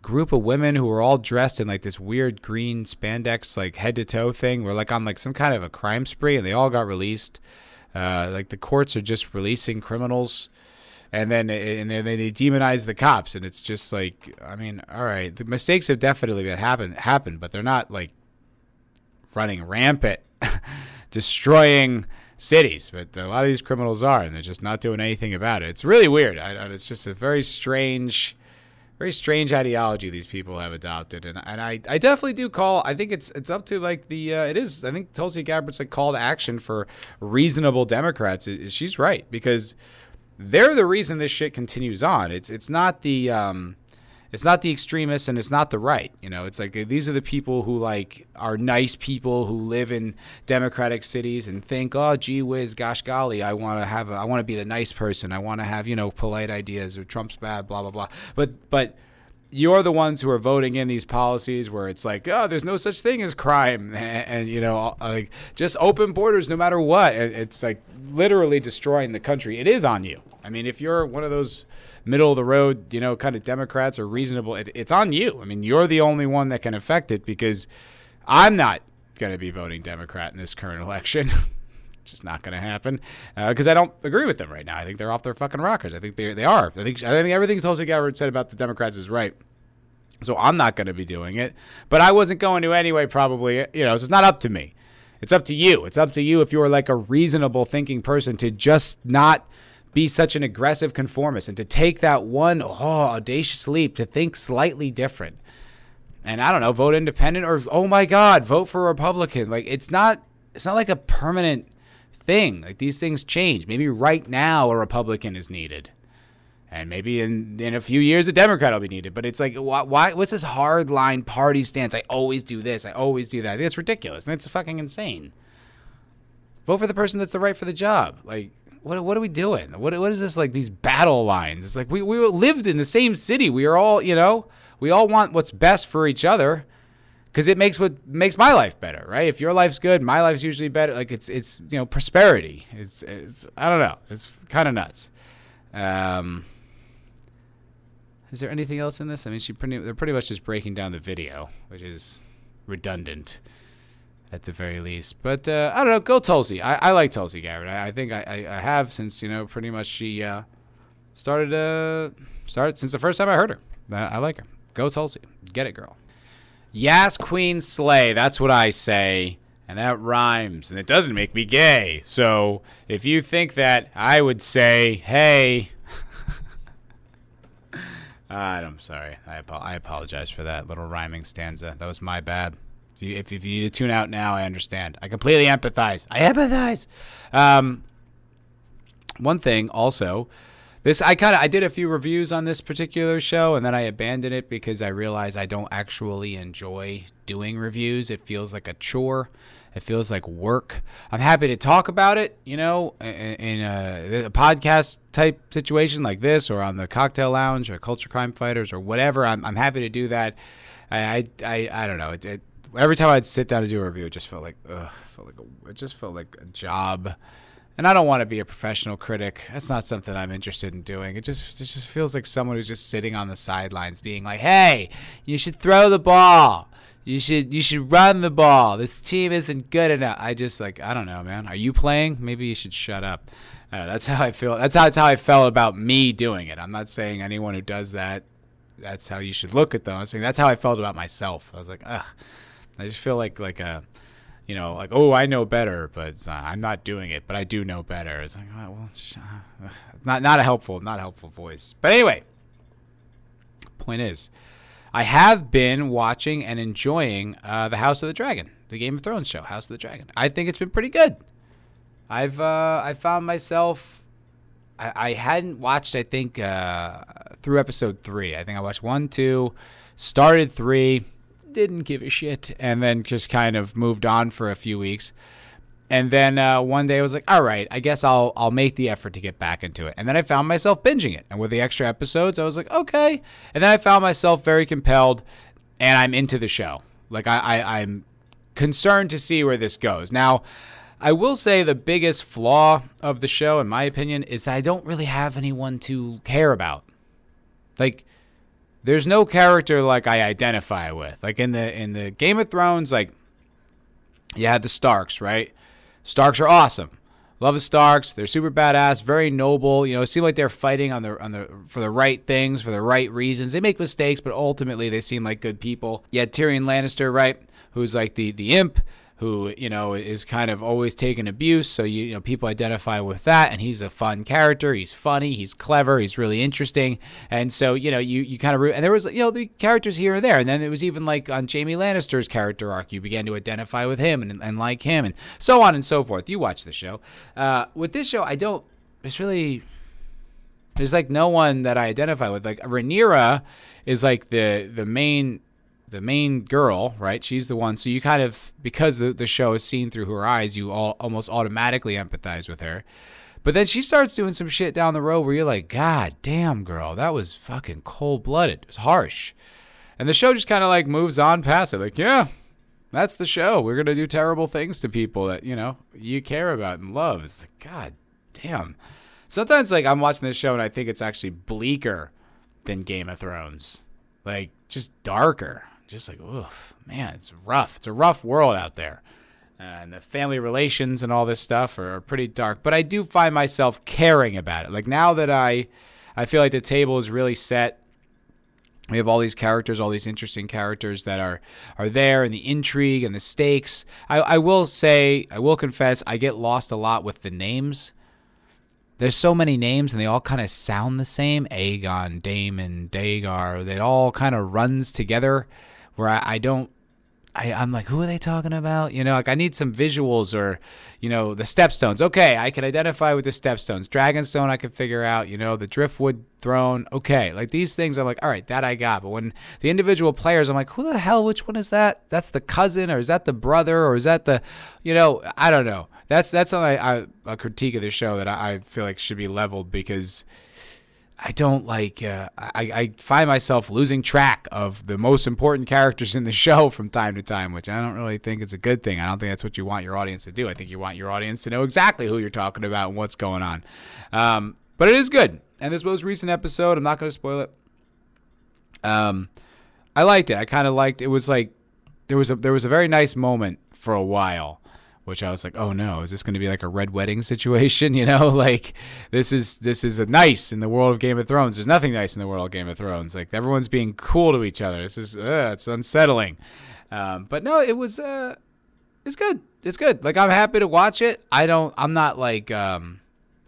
Speaker 1: group of women who were all dressed in like this weird green spandex like head to toe thing were like on like some kind of a crime spree and they all got released uh, like the courts are just releasing criminals, and then and then they demonize the cops, and it's just like I mean, all right, the mistakes have definitely been happened happened, but they're not like running rampant, <laughs> destroying cities. But a lot of these criminals are, and they're just not doing anything about it. It's really weird. I, it's just a very strange very strange ideology these people have adopted, and and I, I definitely do call. I think it's it's up to like the uh, it is. I think Tulsi Gabbard's like call to action for reasonable Democrats. She's right because they're the reason this shit continues on. It's it's not the um, it's not the extremists and it's not the right. You know, it's like uh, these are the people who like are nice people who live in democratic cities and think, oh, gee whiz, gosh golly, I want to have, a, I want to be the nice person. I want to have, you know, polite ideas or Trump's bad, blah blah blah. But but you're the ones who are voting in these policies where it's like, oh, there's no such thing as crime, and, <laughs> and you know, uh, like just open borders no matter what. And it's like literally destroying the country. It is on you. I mean, if you're one of those middle of the road, you know, kind of Democrats or reasonable, it, it's on you. I mean, you're the only one that can affect it because I'm not going to be voting Democrat in this current <laughs> election. it's just not going to happen because uh, I don't agree with them right now. I think they're off their fucking rockers. I think they they are. I think I think everything Tulsi Gabbard said about the Democrats is right. So I'm not going to be doing it, but I wasn't going to anyway. Probably, you know, so it's not up to me. It's up to you. It's up to you if you're like a reasonable thinking person to just not be such an aggressive conformist and to take that one oh, audacious leap to think slightly different. And I don't know, vote independent or oh my god, vote for a Republican. Like it's not it's not like a permanent thing. Like these things change. Maybe right now a Republican is needed. And maybe in, in a few years a Democrat will be needed. But it's like why, why what's this hard line party stance? I always do this, I always do that. It's ridiculous. And it's fucking insane. Vote for the person that's the right for the job. Like what what are we doing? What what is this like these battle lines? It's like we we lived in the same city. We are all you know we all want what's best for each other because it makes what makes my life better, right? If your life's good, my life's usually better. Like it's it's you know prosperity. It's it's I don't know. It's kind of nuts. Um, is there anything else in this? I mean, she pretty they're pretty much just breaking down the video, which is redundant at the very least. But uh, I don't know. Go Tulsi. I, I like Tulsi Gabbard. I, I think I, I, I, have since you know pretty much she uh, started uh started since the first time I heard her. I, I like her. Go Tulsi. Get it, girl. Yes, Queen Slay. That's what I say. And that rhymes, and it doesn't make me gay. So if you think that, I would say, hey. <laughs> I'm sorry. I, I apologize for that little rhyming stanza. That was my bad. If you, if, if you need to tune out now, I understand. I completely empathize. I empathize. Um, one thing also, this I kind of I did a few reviews on this particular show, and then I abandoned it because I realized I don't actually enjoy doing reviews. It feels like a chore. It feels like work. I'm happy to talk about it, you know, in a, a, podcast type situation like this, or on the Cocktail Lounge, or Culture Crime Fighters, or whatever. I'm, I'm happy to do that. I I, I, I don't know. It, it, every time I'd sit down to do a review, it just felt like ugh, felt like a, it just felt like a job. And I don't want to be a professional critic. That's not something I'm interested in doing. It just it just feels like someone who's just sitting on the sidelines, being like, "Hey, you should throw the ball. You should you should run the ball. This team isn't good enough." I just like I don't know, man. Are you playing? Maybe you should shut up. Know, that's how I feel. That's how, that's how I felt about me doing it. I'm not saying anyone who does that. That's how you should look at them. I'm saying that's how I felt about myself. I was like, ugh. I just feel like like a, you know, like oh I know better, but uh, I'm not doing it, but I do know better. It's like oh, well, sh- uh, <sighs> not not a helpful, not helpful voice. But anyway, point is, I have been watching and enjoying uh, the House of the Dragon, the Game of Thrones show, House of the Dragon. I think it's been pretty good. I've uh, I found myself. I, I hadn't watched, I think, uh, through episode three. I think I watched one, two, started three, didn't give a shit and then just kind of moved on for a few weeks. And then uh, one day I was like, all right, I guess I'll I'll make the effort to get back into it. And then I found myself binging it. And with the extra episodes, I was like, okay. And then I found myself very compelled, and I'm into the show. Like I, I I'm concerned to see where this goes. Now, I will say the biggest flaw of the show, in my opinion, is that I don't really have anyone to care about. Like, there's no character like I identify with. Like in the in the Game of Thrones, like you had the Starks, right? Starks are awesome. Love the Starks. They're super badass, very noble. You know, it like they're fighting on the on the for the right things, for the right reasons. They make mistakes, but ultimately they seem like good people. You had Tyrion Lannister, right? Who's like the the imp who you know is kind of always taking abuse. So you, you know people identify with that and he's a fun character. He's funny. He's clever. He's really interesting. And so you know you, you kind of and there was you know the characters here and there. And then it was even like on Jamie Lannister's character arc you began to identify with him and, and like him and so on and so forth. You watch the show. Uh, with this show I don't it's really there's like no one that I identify with. Like Rhaenyra is like the the main the main girl, right? She's the one. So you kind of, because the, the show is seen through her eyes, you all almost automatically empathize with her. But then she starts doing some shit down the road where you're like, God damn, girl, that was fucking cold blooded. It was harsh. And the show just kind of like moves on past it. Like, yeah, that's the show. We're going to do terrible things to people that, you know, you care about and love. It's like, God damn. Sometimes, like, I'm watching this show and I think it's actually bleaker than Game of Thrones. Like, just darker just like, oof, man, it's rough. It's a rough world out there. Uh, and the family relations and all this stuff are, are pretty dark. But I do find myself caring about it. Like now that I, I feel like the table is really set. We have all these characters, all these interesting characters that are are there, and the intrigue and the stakes. I, I will say, I will confess, I get lost a lot with the names. There's so many names, and they all kind of sound the same. Aegon, Daemon, Dagar. It all kind of runs together where I, I don't I, I'm like, who are they talking about? You know, like I need some visuals or, you know, the stepstones. Okay, I can identify with the stepstones. Dragonstone, I can figure out. You know, the driftwood throne. Okay, like these things, I'm like, all right, that I got. But when the individual players, I'm like, who the hell? Which one is that? That's the cousin, or is that the brother, or is that the, you know, I don't know. That's that's a critique of the show that I, I feel like should be leveled because I don't like. Uh, I, I find myself losing track of the most important characters in the <laughs> show from time to time, which I don't really think is a good thing. I don't think that's what you want your audience to do. I think you want your audience to know exactly who you're talking about and what's going on. Um, but it is good. And this most recent episode, I'm not going to spoil it. Um, I liked it. I kind of liked. It was like there was a there was a very nice moment for a while which I was like, oh no, is this going to be like a red wedding situation? <laughs> You know, like this is this is a nice in the world of Game of Thrones. There's nothing nice in the world of Game of Thrones. Like everyone's being cool to each other. This is uh, it's unsettling. Um, but no, it was uh, it's good. It's good. Like I'm happy to watch it. I don't. I'm not like um,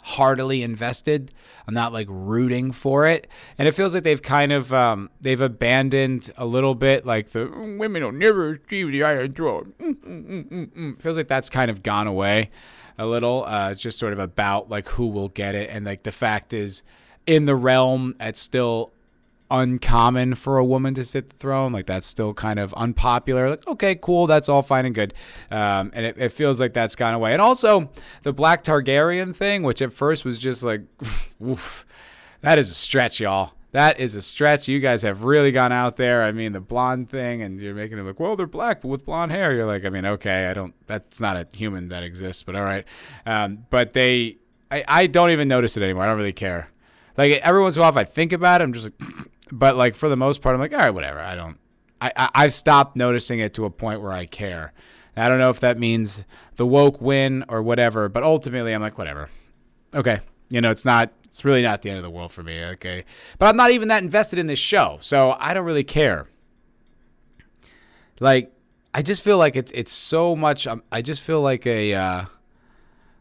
Speaker 1: heartily invested. I'm not like rooting for it, and it feels like they've kind of um, they've abandoned a little bit like the women will never achieve the iron throne. Mm, mm, mm, mm, feels like that's kind of gone away a little. Uh, it's just sort of about like who will get it, and like the fact is, in the realm, it's still uncommon for a woman to sit the throne. Like that's still kind of unpopular. Like, okay, cool, that's all fine and good. Um, and it, it, feels like that's gone away. And also the Black Targaryen thing, which at first was just like, <laughs> oof, that is a stretch, y'all. That is a stretch. You guys have really gone out there. I mean, the blonde thing, and you're making it look, well, they're black, but with blonde hair. You're like, I mean, okay, I don't, that's not a human that exists, but all right. Um, but they, I, I don't even notice it anymore. I don't really care. Like every once in a while, if I think about it, I'm just like, <laughs> but like for the most part, I'm like, all right, whatever. I don't. I, I I've stopped noticing it to a point where I care. I don't know if that means the woke win or whatever, but ultimately, I'm like, whatever. Okay, you know, it's not. It's really not the end of the world for me. Okay, but I'm not even that invested in this show, so I don't really care. Like, I just feel like it's it's so much. Um, I just feel like a uh,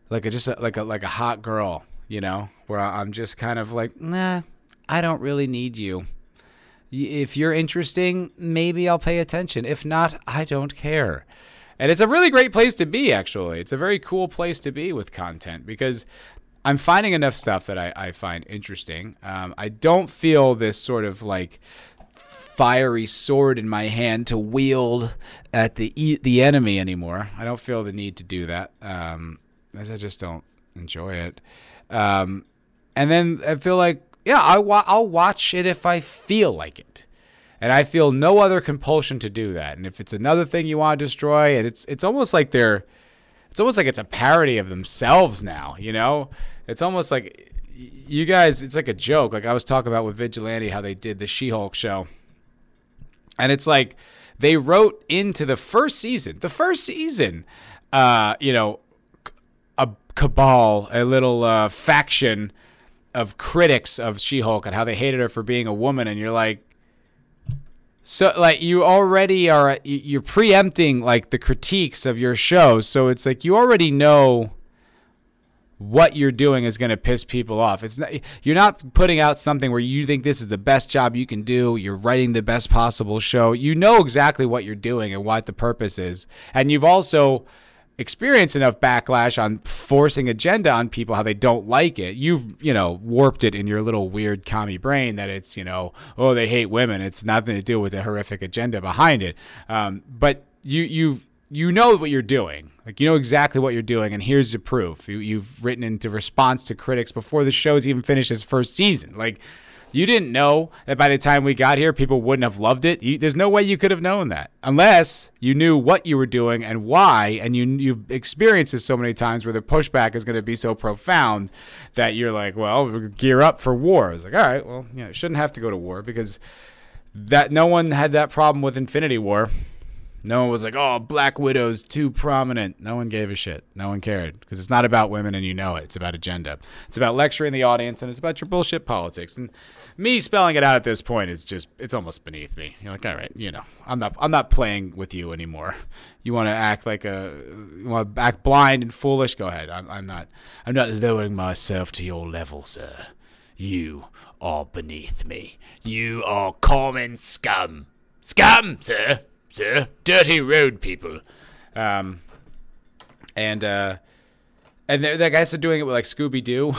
Speaker 1: like a just a, like a like a hot girl, you know, where I'm just kind of like, nah, I don't really need you. If you're interesting, maybe I'll pay attention. If not, I don't care. And it's a really great place to be, actually. It's a very cool place to be with content because I'm finding enough stuff that I, I find interesting. Um, I don't feel this sort of like fiery sword in my hand to wield at the the enemy anymore. I don't feel the need to do that. Um, as I just don't enjoy it. Um, and then I feel like yeah, I wa- I'll watch it if I feel like it. And I feel no other compulsion to do that. And if it's another thing you want to destroy, and it's it's almost like they're it's almost like it's a parody of themselves now, you know? It's almost like you guys, it's like a joke. Like I was talking about with Vigilante, how they did the She Hulk show. And it's like they wrote into the first season, the first season, uh, you know, a cabal, a little uh, faction of critics of She Hulk and how they hated her for being a woman. And you're like, so like you already are you're preempting like the critiques of your show so it's like you already know what you're doing is going to piss people off it's not you're not putting out something where you think this is the best job you can do you're writing the best possible show you know exactly what you're doing and what the purpose is and you've also experience enough backlash on forcing agenda on people how they don't like it. You've you know warped it in your little weird commie brain that it's you know oh they hate women. It's nothing to do with the horrific agenda behind it. Um, but you you've you know what you're doing. Like you know exactly what you're doing and here's the proof. You, you've written into response to critics before the show's even finished its first season. Like you didn't know that by the time we got here, people wouldn't have loved it. You, there's no way you could have known that unless you knew what you were doing and why, and you you've experienced this so many times where the pushback is going to be so profound that you're like, well, gear up for war. It's like, all right, well, yeah, shouldn't have to go to war because that no one had that problem with Infinity War. No one was like, "Oh, Black Widow's too prominent." No one gave a shit. No one cared because it's not about women, and you know it. It's about agenda. It's about lecturing the audience, and it's about your bullshit politics. And me spelling it out at this point is just it's almost beneath me. You're like, all right, you know, I'm not I'm not playing with you anymore. You want to act like a you want to act blind and foolish? Go ahead. I'm, I'm not I'm not lowering myself to your level, sir. You are beneath me. You are common scum, scum, sir, sir, dirty road people. Um, and uh, and the guys are doing it with like Scooby Doo,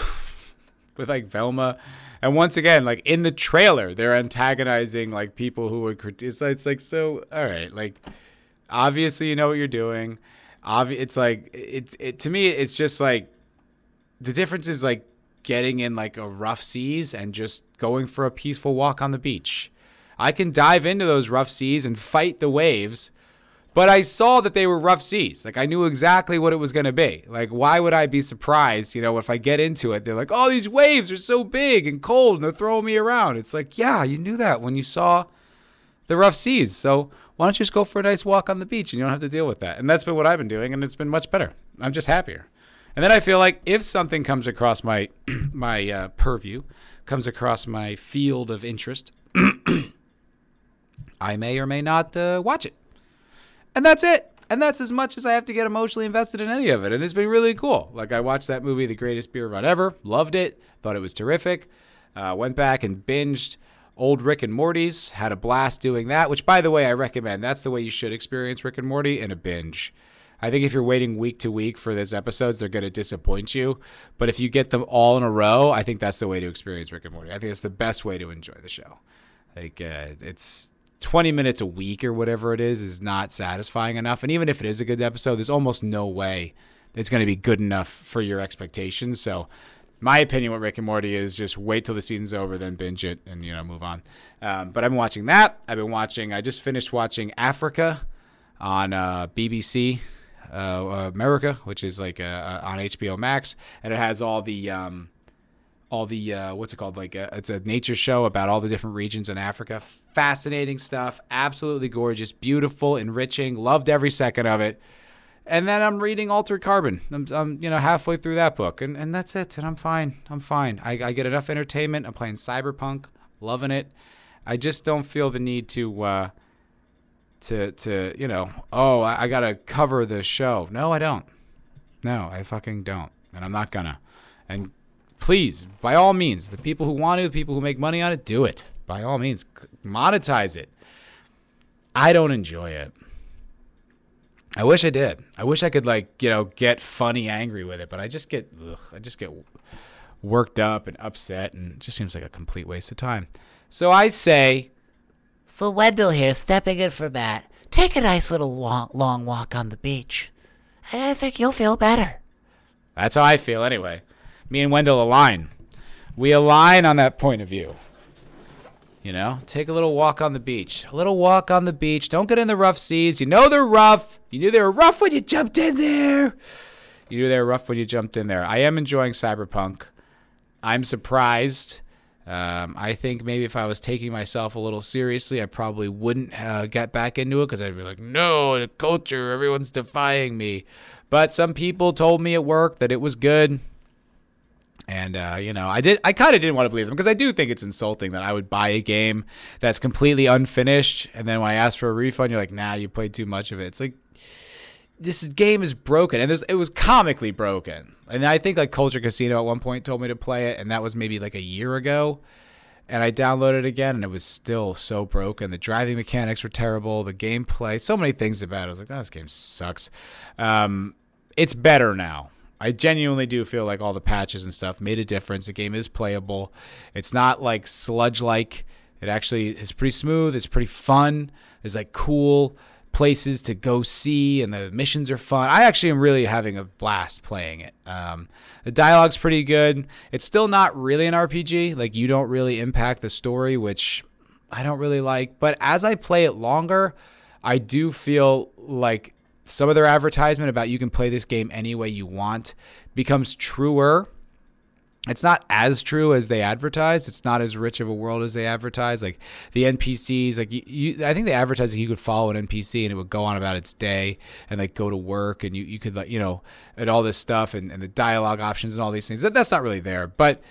Speaker 1: <laughs> with like Velma and once again, like in the trailer, they're antagonizing like people who would criticize. It's like so. All right, like obviously you know what you're doing. Obvi- it's like it's it to me. It's just like the difference is like getting in like a rough seas and just going for a peaceful walk on the beach. I can dive into those rough seas and fight the waves but I saw that they were rough seas. Like I knew exactly what it was going to be. Like why would I be surprised, you know, if I get into it, they're like, "Oh, these waves are so big and cold and they're throwing me around." It's like, "Yeah, you knew that when you saw the rough seas." So, why don't you just go for a nice walk on the beach and you don't have to deal with that. And that's been what I've been doing and it's been much better. I'm just happier. And then I feel like if something comes across my <clears throat> my uh, purview, comes across my field of interest, <clears throat> I may or may not uh, watch it. And that's it. And that's as much as I have to get emotionally invested in any of it. And it's been really cool. Like, I watched that movie, The Greatest Beer Run Ever, loved it, thought it was terrific. Uh, went back and binged old Rick and Morty's, had a blast doing that, which, by the way, I recommend. That's the way you should experience Rick and Morty in a binge. I think if you're waiting week to week for those episodes, they're going to disappoint you. But if you get them all in a row, I think that's the way to experience Rick and Morty. I think it's the best way to enjoy the show. Like, uh, it's 20 minutes a week or whatever it is is not satisfying enough. And even if it is a good episode, there's almost no way it's going to be good enough for your expectations. So, my opinion with Rick and Morty is just wait till the season's over, then binge it and you know move on. Um, but I've been watching that. I've been watching. I just finished watching Africa on uh, BBC uh, America, which is like uh, uh on HBO Max, and it has all the um, all the uh, what's it called? Like a, uh, it's a nature show about all the different regions in Africa. Fascinating stuff, absolutely gorgeous, beautiful, enriching. Loved every second of it. And then I'm reading Altered Carbon. I'm, I'm you know halfway through that book, and, and that's it. And I'm fine. I'm fine. I, I get enough entertainment. I'm playing Cyberpunk, loving it. I just don't feel the need to uh, to to you know oh I, I gotta cover the show. No, I don't. No, I fucking don't, and I'm not gonna. And please, by all means, the people who want to, the people who make money on it, do it. By all means, monetize it. I don't enjoy it. I wish I did. I wish I could like, you know, get funny angry with it, but I just get ugh, I just get worked up and upset and it just seems like a complete waste of time. So I say
Speaker 2: So Wendell here, stepping in for Matt. Take a nice little long, long walk on the beach, and I think you'll feel better.
Speaker 1: That's how I feel anyway. Me and Wendell align. We align on that point of view. You know, take a little walk on the beach. A little walk on the beach. Don't get in the rough seas. You know they're rough. You knew they were rough when you jumped in there. You knew they were rough when you jumped in there. I am enjoying Cyberpunk. I'm surprised. Um, I think maybe if I was taking myself a little seriously, I probably wouldn't uh, get back into it because I'd be like, no, the culture, everyone's defying me. But some people told me at work that it was good. And uh, you know, I did. I kind of didn't want to believe them because I do think it's insulting that I would buy a game that's completely unfinished, and then when I ask for a refund, you're like, "Nah, you played too much of it." It's like this game is broken, and it was comically broken. And I think like Culture Casino at one point told me to play it, and that was maybe like a year ago. And I downloaded it again, and it was still so broken. The driving mechanics were terrible. The gameplay, so many things about it. I was like, oh, "This game sucks." Um, it's better now. I genuinely do feel like all the patches and stuff made a difference. The game is playable. It's not like sludge like. It actually is pretty smooth. It's pretty fun. There's like cool places to go see, and the missions are fun. I actually am really having a blast playing it. Um, the dialogue's pretty good. It's still not really an RPG. Like you don't really impact the story, which I don't really like. But as I play it longer, I do feel like some of their advertisement about you can play this game any way you want becomes truer. It's not as true as they advertise. It's not as rich of a world as they advertise. Like the NPCs, like you, you I think they advertise that you could follow an NPC and it would go on about its day and like go to work and you, you could like, you know, and all this stuff and, and the dialogue options and all these things. That, that's not really there. But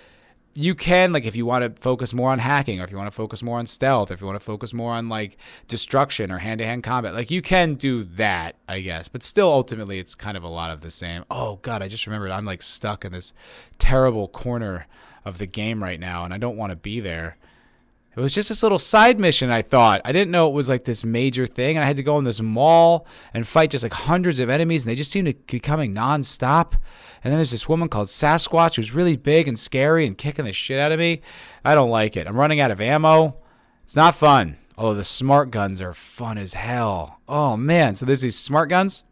Speaker 1: you can like if you want to focus more on hacking or if you want to focus more on stealth or if you want to focus more on like destruction or hand-to-hand combat like you can do that i guess. But still ultimately it's kind of a lot of the same. Oh god i just remembered i'm like stuck in this terrible corner of the game right now and i don't want to be there it was just this little side mission, I thought. I didn't know it was like this major thing. And I had to go in this mall and fight just like hundreds of enemies, and they just seemed to be coming nonstop. And then there's this woman called Sasquatch who's really big and scary and kicking the shit out of me. I don't like it. I'm running out of ammo. It's not fun. Although the smart guns are fun as hell. Oh man. So there's these smart guns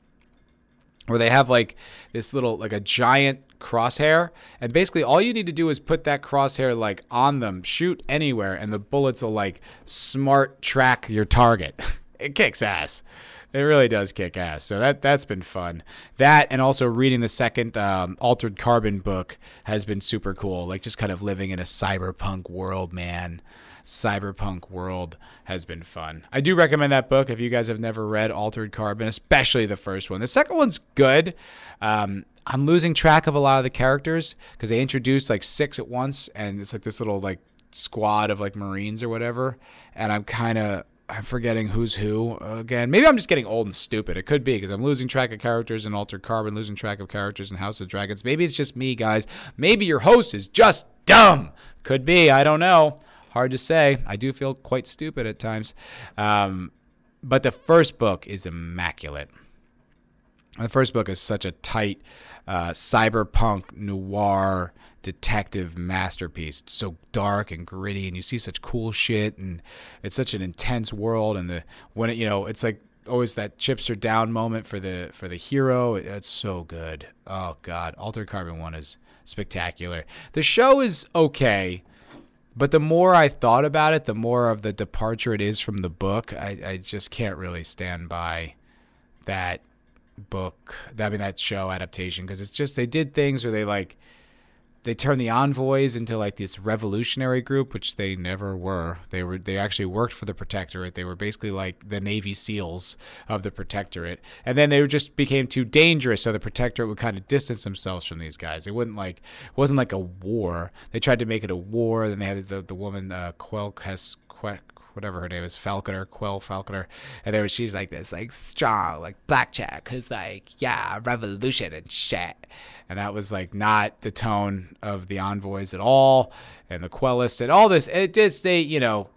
Speaker 1: where they have like this little like a giant crosshair and basically all you need to do is put that crosshair like on them. Shoot anywhere and the bullets will like smart track your target. <laughs> It kicks ass. It really does kick ass. So that that's been fun. That and also reading the second um, altered carbon book has been super cool. Like just kind of living in a cyberpunk world man. Cyberpunk world has been fun. I do recommend that book if you guys have never read Altered Carbon, especially the first one. The second one's good. Um, I'm losing track of a lot of the characters because they introduced like six at once, and it's like this little like squad of like Marines or whatever, and I'm kind of I'm forgetting who's who again. Maybe I'm just getting old and stupid. It could be because I'm losing track of characters in Altered Carbon, losing track of characters in House of Dragons. Maybe it's just me, guys. Maybe your host is just dumb. Could be. I don't know. Hard to say. I do feel quite stupid at times. Um, but the first book is immaculate. The first book is such a tight uh, cyberpunk noir detective masterpiece. It's so dark and gritty, and you see such cool shit, and it's such an intense world. And the when it, you know, it's like always that chips are down moment for the for the hero. It's so good. Oh god, Altered Carbon one is spectacular. The show is okay. But the more I thought about it, the more of the departure it is from the book. I, I just can't really stand by that book. I mean that show adaptation because it's just they did things where they like they turned the envoys into like this revolutionary group, which they never were. They were they actually worked for the protectorate. They were basically like the Navy SEALs of the protectorate, and then they just became too dangerous. So the protectorate would kind of distance themselves from these guys. It wouldn't like it wasn't like a war. They tried to make it a war. Then they had the the woman uh, Quellcrist whatever her name is, Falconer, Quell Falconer, and there she's like this, like strong, like blackjack, who's like, yeah, revolution and shit. And that was like not the tone of the envoys at all, and the Quellists and all this. It did stay, you know,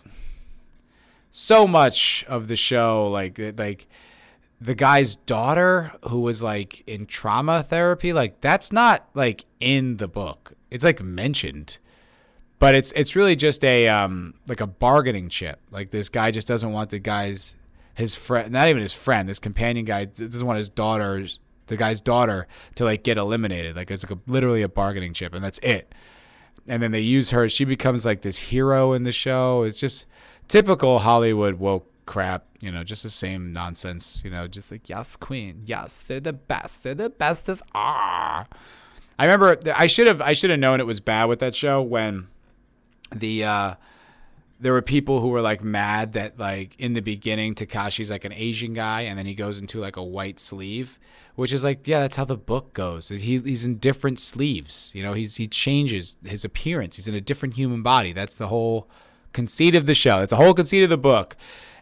Speaker 1: so much of the show, like like the guy's daughter who was like in trauma therapy, like that's not like in the book. It's like mentioned but it's it's really just a um like a bargaining chip. Like this guy just doesn't want the guy's his friend, not even his friend, this companion guy doesn't want his daughter's the guy's daughter to like get eliminated. Like it's like a, literally a bargaining chip, and that's it. And then they use her. She becomes like this hero in the show. It's just typical Hollywood woke crap. You know, just the same nonsense. You know, just like yes, queen, yes, they're the best. They're the bestest. Ah. I remember I should have I should have known it was bad with that show when the uh there were people who were like mad that like in the beginning Takeshi's like an Asian guy and then he goes into like a white sleeve, which is like yeah that's how the book goes. He, he's in different sleeves, you know. He's he changes his appearance. He's in a different human body. That's the whole conceit of the show. It's the whole conceit of the book.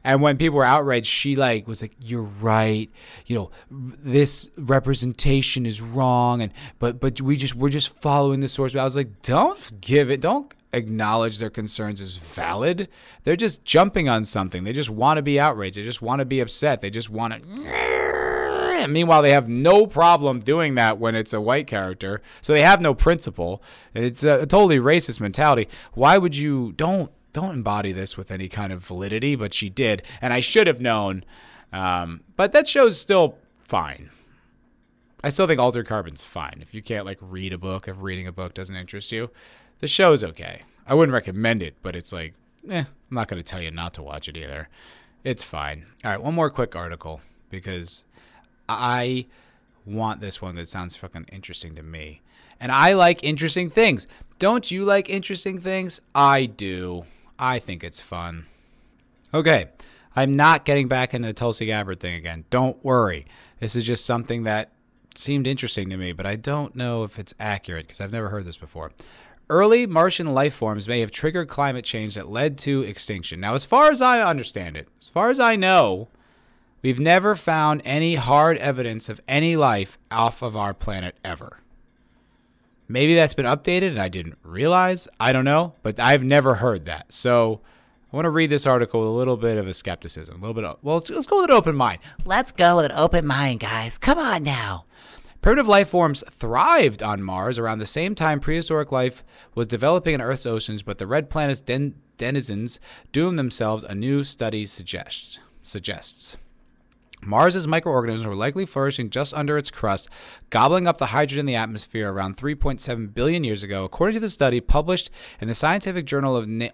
Speaker 1: And when people were outraged, she like was like, "You're right. You know, this representation is wrong." And but but we just we're just following the source. But I was like, "Don't give it. Don't acknowledge their concerns as valid. They're just jumping on something. They just want to be outraged. They just want to be upset. They just want to. <sniffs> Meanwhile, they have no problem doing that when it's a white character. So they have no principle. It's a, a totally racist mentality. Why would you don't don't embody this with any kind of validity? But she did, and I should have known. Um, but that show's still fine. I still think Altered Carbon's fine. If you can't like read a book, if reading a book doesn't interest you, the show's okay. I wouldn't recommend it, but it's like, eh, I'm not going to tell you not to watch it either. It's fine. All right, one more quick article because I want this one that sounds fucking interesting to me. And I like interesting things. Don't you like interesting things? I do. I think it's fun. Okay, I'm not getting back into the Tulsi Gabbard thing again. Don't worry. This is just something that seemed interesting to me, but I don't know if it's accurate because I've never heard this before. Early Martian life forms may have triggered climate change that led to extinction. Now, as far as I understand it, as far as I know, we've never found any hard evidence of any life off of our planet ever. Maybe that's been updated and I didn't realize. I don't know, but I've never heard that. So I want to read this article with a little bit of a skepticism, a little bit of, well, let's, let's go with an open mind.
Speaker 2: Let's go with an open mind, guys. Come on now.
Speaker 1: Primitive life forms thrived on Mars around the same time prehistoric life was developing in Earth's oceans, but the red planet's den- denizens doomed themselves, a new study suggests. suggests. Mars's microorganisms were likely flourishing just under its crust, gobbling up the hydrogen in the atmosphere around 3.7 billion years ago, according to the study published in the Scientific Journal of Na-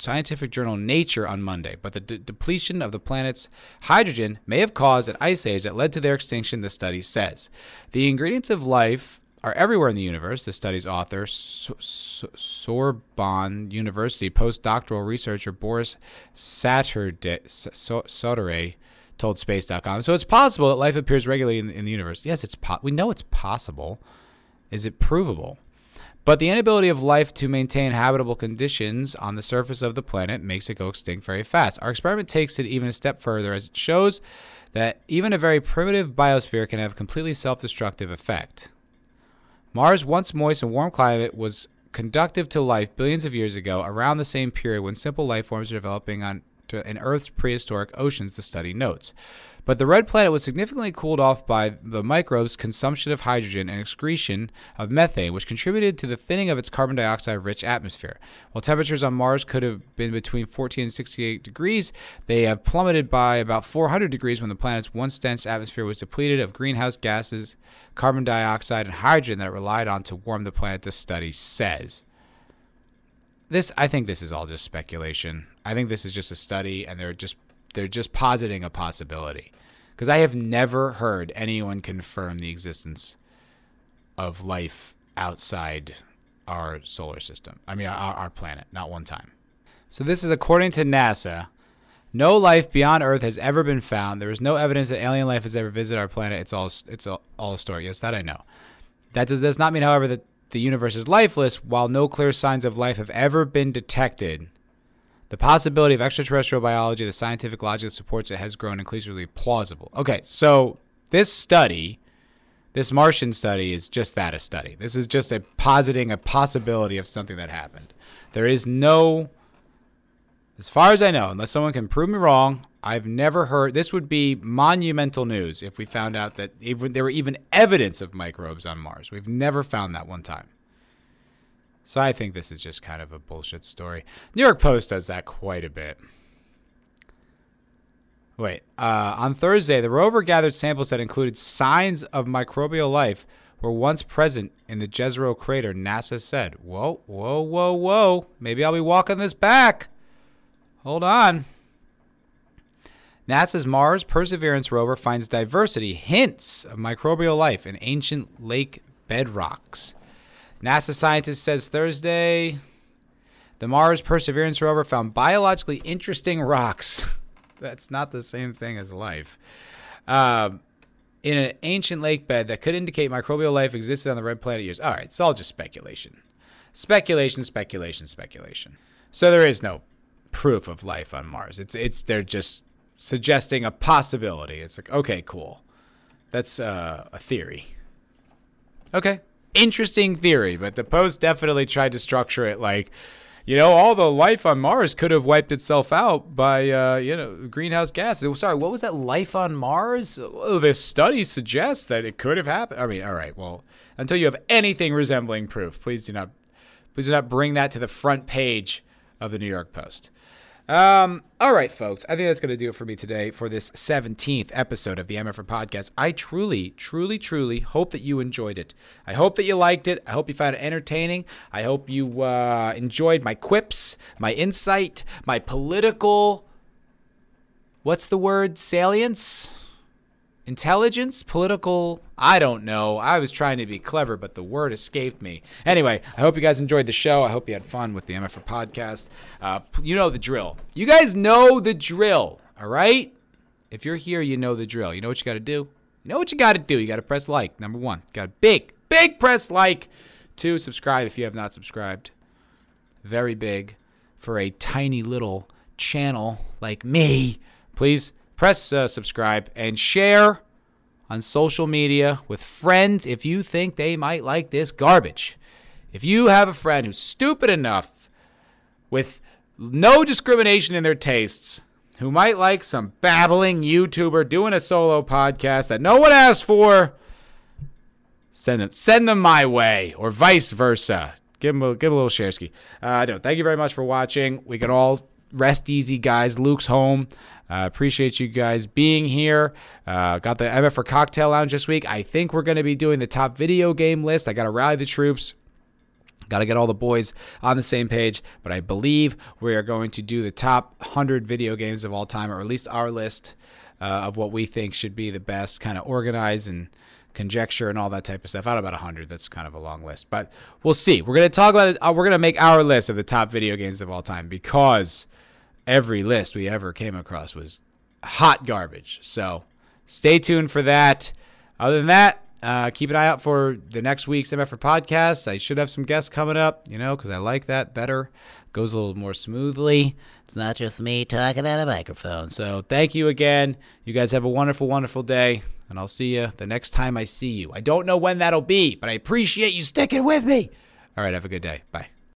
Speaker 1: scientific journal Nature on Monday, but the de- depletion of the planet's hydrogen may have caused an ice age that led to their extinction, the study says. The ingredients of life are everywhere in the universe, the study's author, Sorbonne University postdoctoral researcher Boris Saturday, Sauterey told Space.com. So it's possible that life appears regularly in, in the universe. Yes, it's po- we know it's possible. Is it provable? But the inability of life to maintain habitable conditions on the surface of the planet makes it go extinct very fast. Our experiment takes it even a step further as it shows that even a very primitive biosphere can have a completely self destructive effect. Mars' once moist and warm climate was conductive to life billions of years ago, around the same period when simple life forms were developing on in Earth's prehistoric oceans, the study notes. But the red planet was significantly cooled off by the microbes' consumption of hydrogen and excretion of methane, which contributed to the thinning of its carbon dioxide rich atmosphere. While temperatures on Mars could have been between 14 and 68 degrees, they have plummeted by about 400 degrees when the planet's once dense atmosphere was depleted of greenhouse gases, carbon dioxide, and hydrogen that it relied on to warm the planet, the study says. This, I think this is all just speculation. I think this is just a study, and they're just they're just positing a possibility because I have never heard anyone confirm the existence of life outside our solar system. I mean, our, our planet, not one time. So, this is according to NASA. No life beyond Earth has ever been found. There is no evidence that alien life has ever visited our planet. It's all it's all, all a story. Yes, that I know. That does, does not mean, however, that the universe is lifeless. While no clear signs of life have ever been detected, the possibility of extraterrestrial biology, the scientific logic that supports it, has grown increasingly plausible. Okay, so this study, this Martian study, is just that a study. This is just a positing a possibility of something that happened. There is no, as far as I know, unless someone can prove me wrong, I've never heard. This would be monumental news if we found out that even, there were even evidence of microbes on Mars. We've never found that one time. So I think this is just kind of a bullshit story. New York Post does that quite a bit. Wait, uh, on Thursday, the rover gathered samples that included signs of microbial life were once present in the Jezero crater, NASA said. Whoa, whoa, whoa, whoa. Maybe I'll be walking this back. Hold on. NASA's Mars Perseverance rover finds diversity, hints of microbial life in ancient lake bedrocks. NASA scientist says Thursday the Mars Perseverance rover found biologically interesting rocks. <laughs> That's not the same thing as life. Um, in an ancient lake bed that could indicate microbial life existed on the red planet years. All right, it's all just speculation. Speculation, speculation, speculation. So there is no proof of life on Mars. It's it's they're just suggesting a possibility. It's like, okay, cool. That's uh, a theory. Okay. Interesting theory, but the post definitely tried to structure it like you know, all the life on Mars could have wiped itself out by, uh, you know, greenhouse gases. Sorry, what was that? Life on Mars? Oh, this study suggests that it could have happened. I mean, all right. Well, until you have anything resembling proof, please do not, please do not bring that to the front page of the New York Post. Um, all right, folks. I think that's going to do it for me today for this 17th episode of the MFR podcast. I truly, truly, truly hope that you enjoyed it. I hope that you liked it. I hope you found it entertaining. I hope you uh, enjoyed my quips, my insight, my political. What's the word? Salience? Intelligence, political, I don't know. I was trying to be clever, but the word escaped me. Anyway, I hope you guys enjoyed the show. I hope you had fun with the MFR podcast. Uh, you know the drill. You guys know the drill, all right? If you're here, you know the drill. You know what you got to do? You know what you got to do? You got to press like, number one. Got big, big press like. Two, subscribe if you have not subscribed. Very big for a tiny little channel like me. Please press uh, subscribe and share on social media with friends if you think they might like this garbage. If you have a friend who's stupid enough with no discrimination in their tastes who might like some babbling YouTuber doing a solo podcast that no one asked for, send them send them my way or vice versa. Give them a, give them a little share ski. Uh, no, thank you very much for watching. We can all rest easy, guys. Luke's home. Uh, appreciate you guys being here. Uh, got the MF for Cocktail Lounge this week. I think we're going to be doing the top video game list. I got to rally the troops. Got to get all the boys on the same page, but I believe we are going to do the top 100 video games of all time, or at least our list uh, of what we think should be the best, kind of organized and conjecture and all that type of stuff. Out about 100. That's kind of a long list, but we'll see. We're going to talk about it. Uh, we're going to make our list of the top video games of all time because every list we ever came across was hot garbage. So stay tuned for that. Other than that, uh, keep an eye out for the next week's MFR podcast. I should have some guests coming up, you know, because I like that better. Goes a little more smoothly.
Speaker 2: It's not just me talking at a microphone.
Speaker 1: So thank you again. You guys have a wonderful, wonderful day, and I'll see you the next time I see you. I don't know when that'll be, but I appreciate you sticking with me. All right, have a good day. Bye.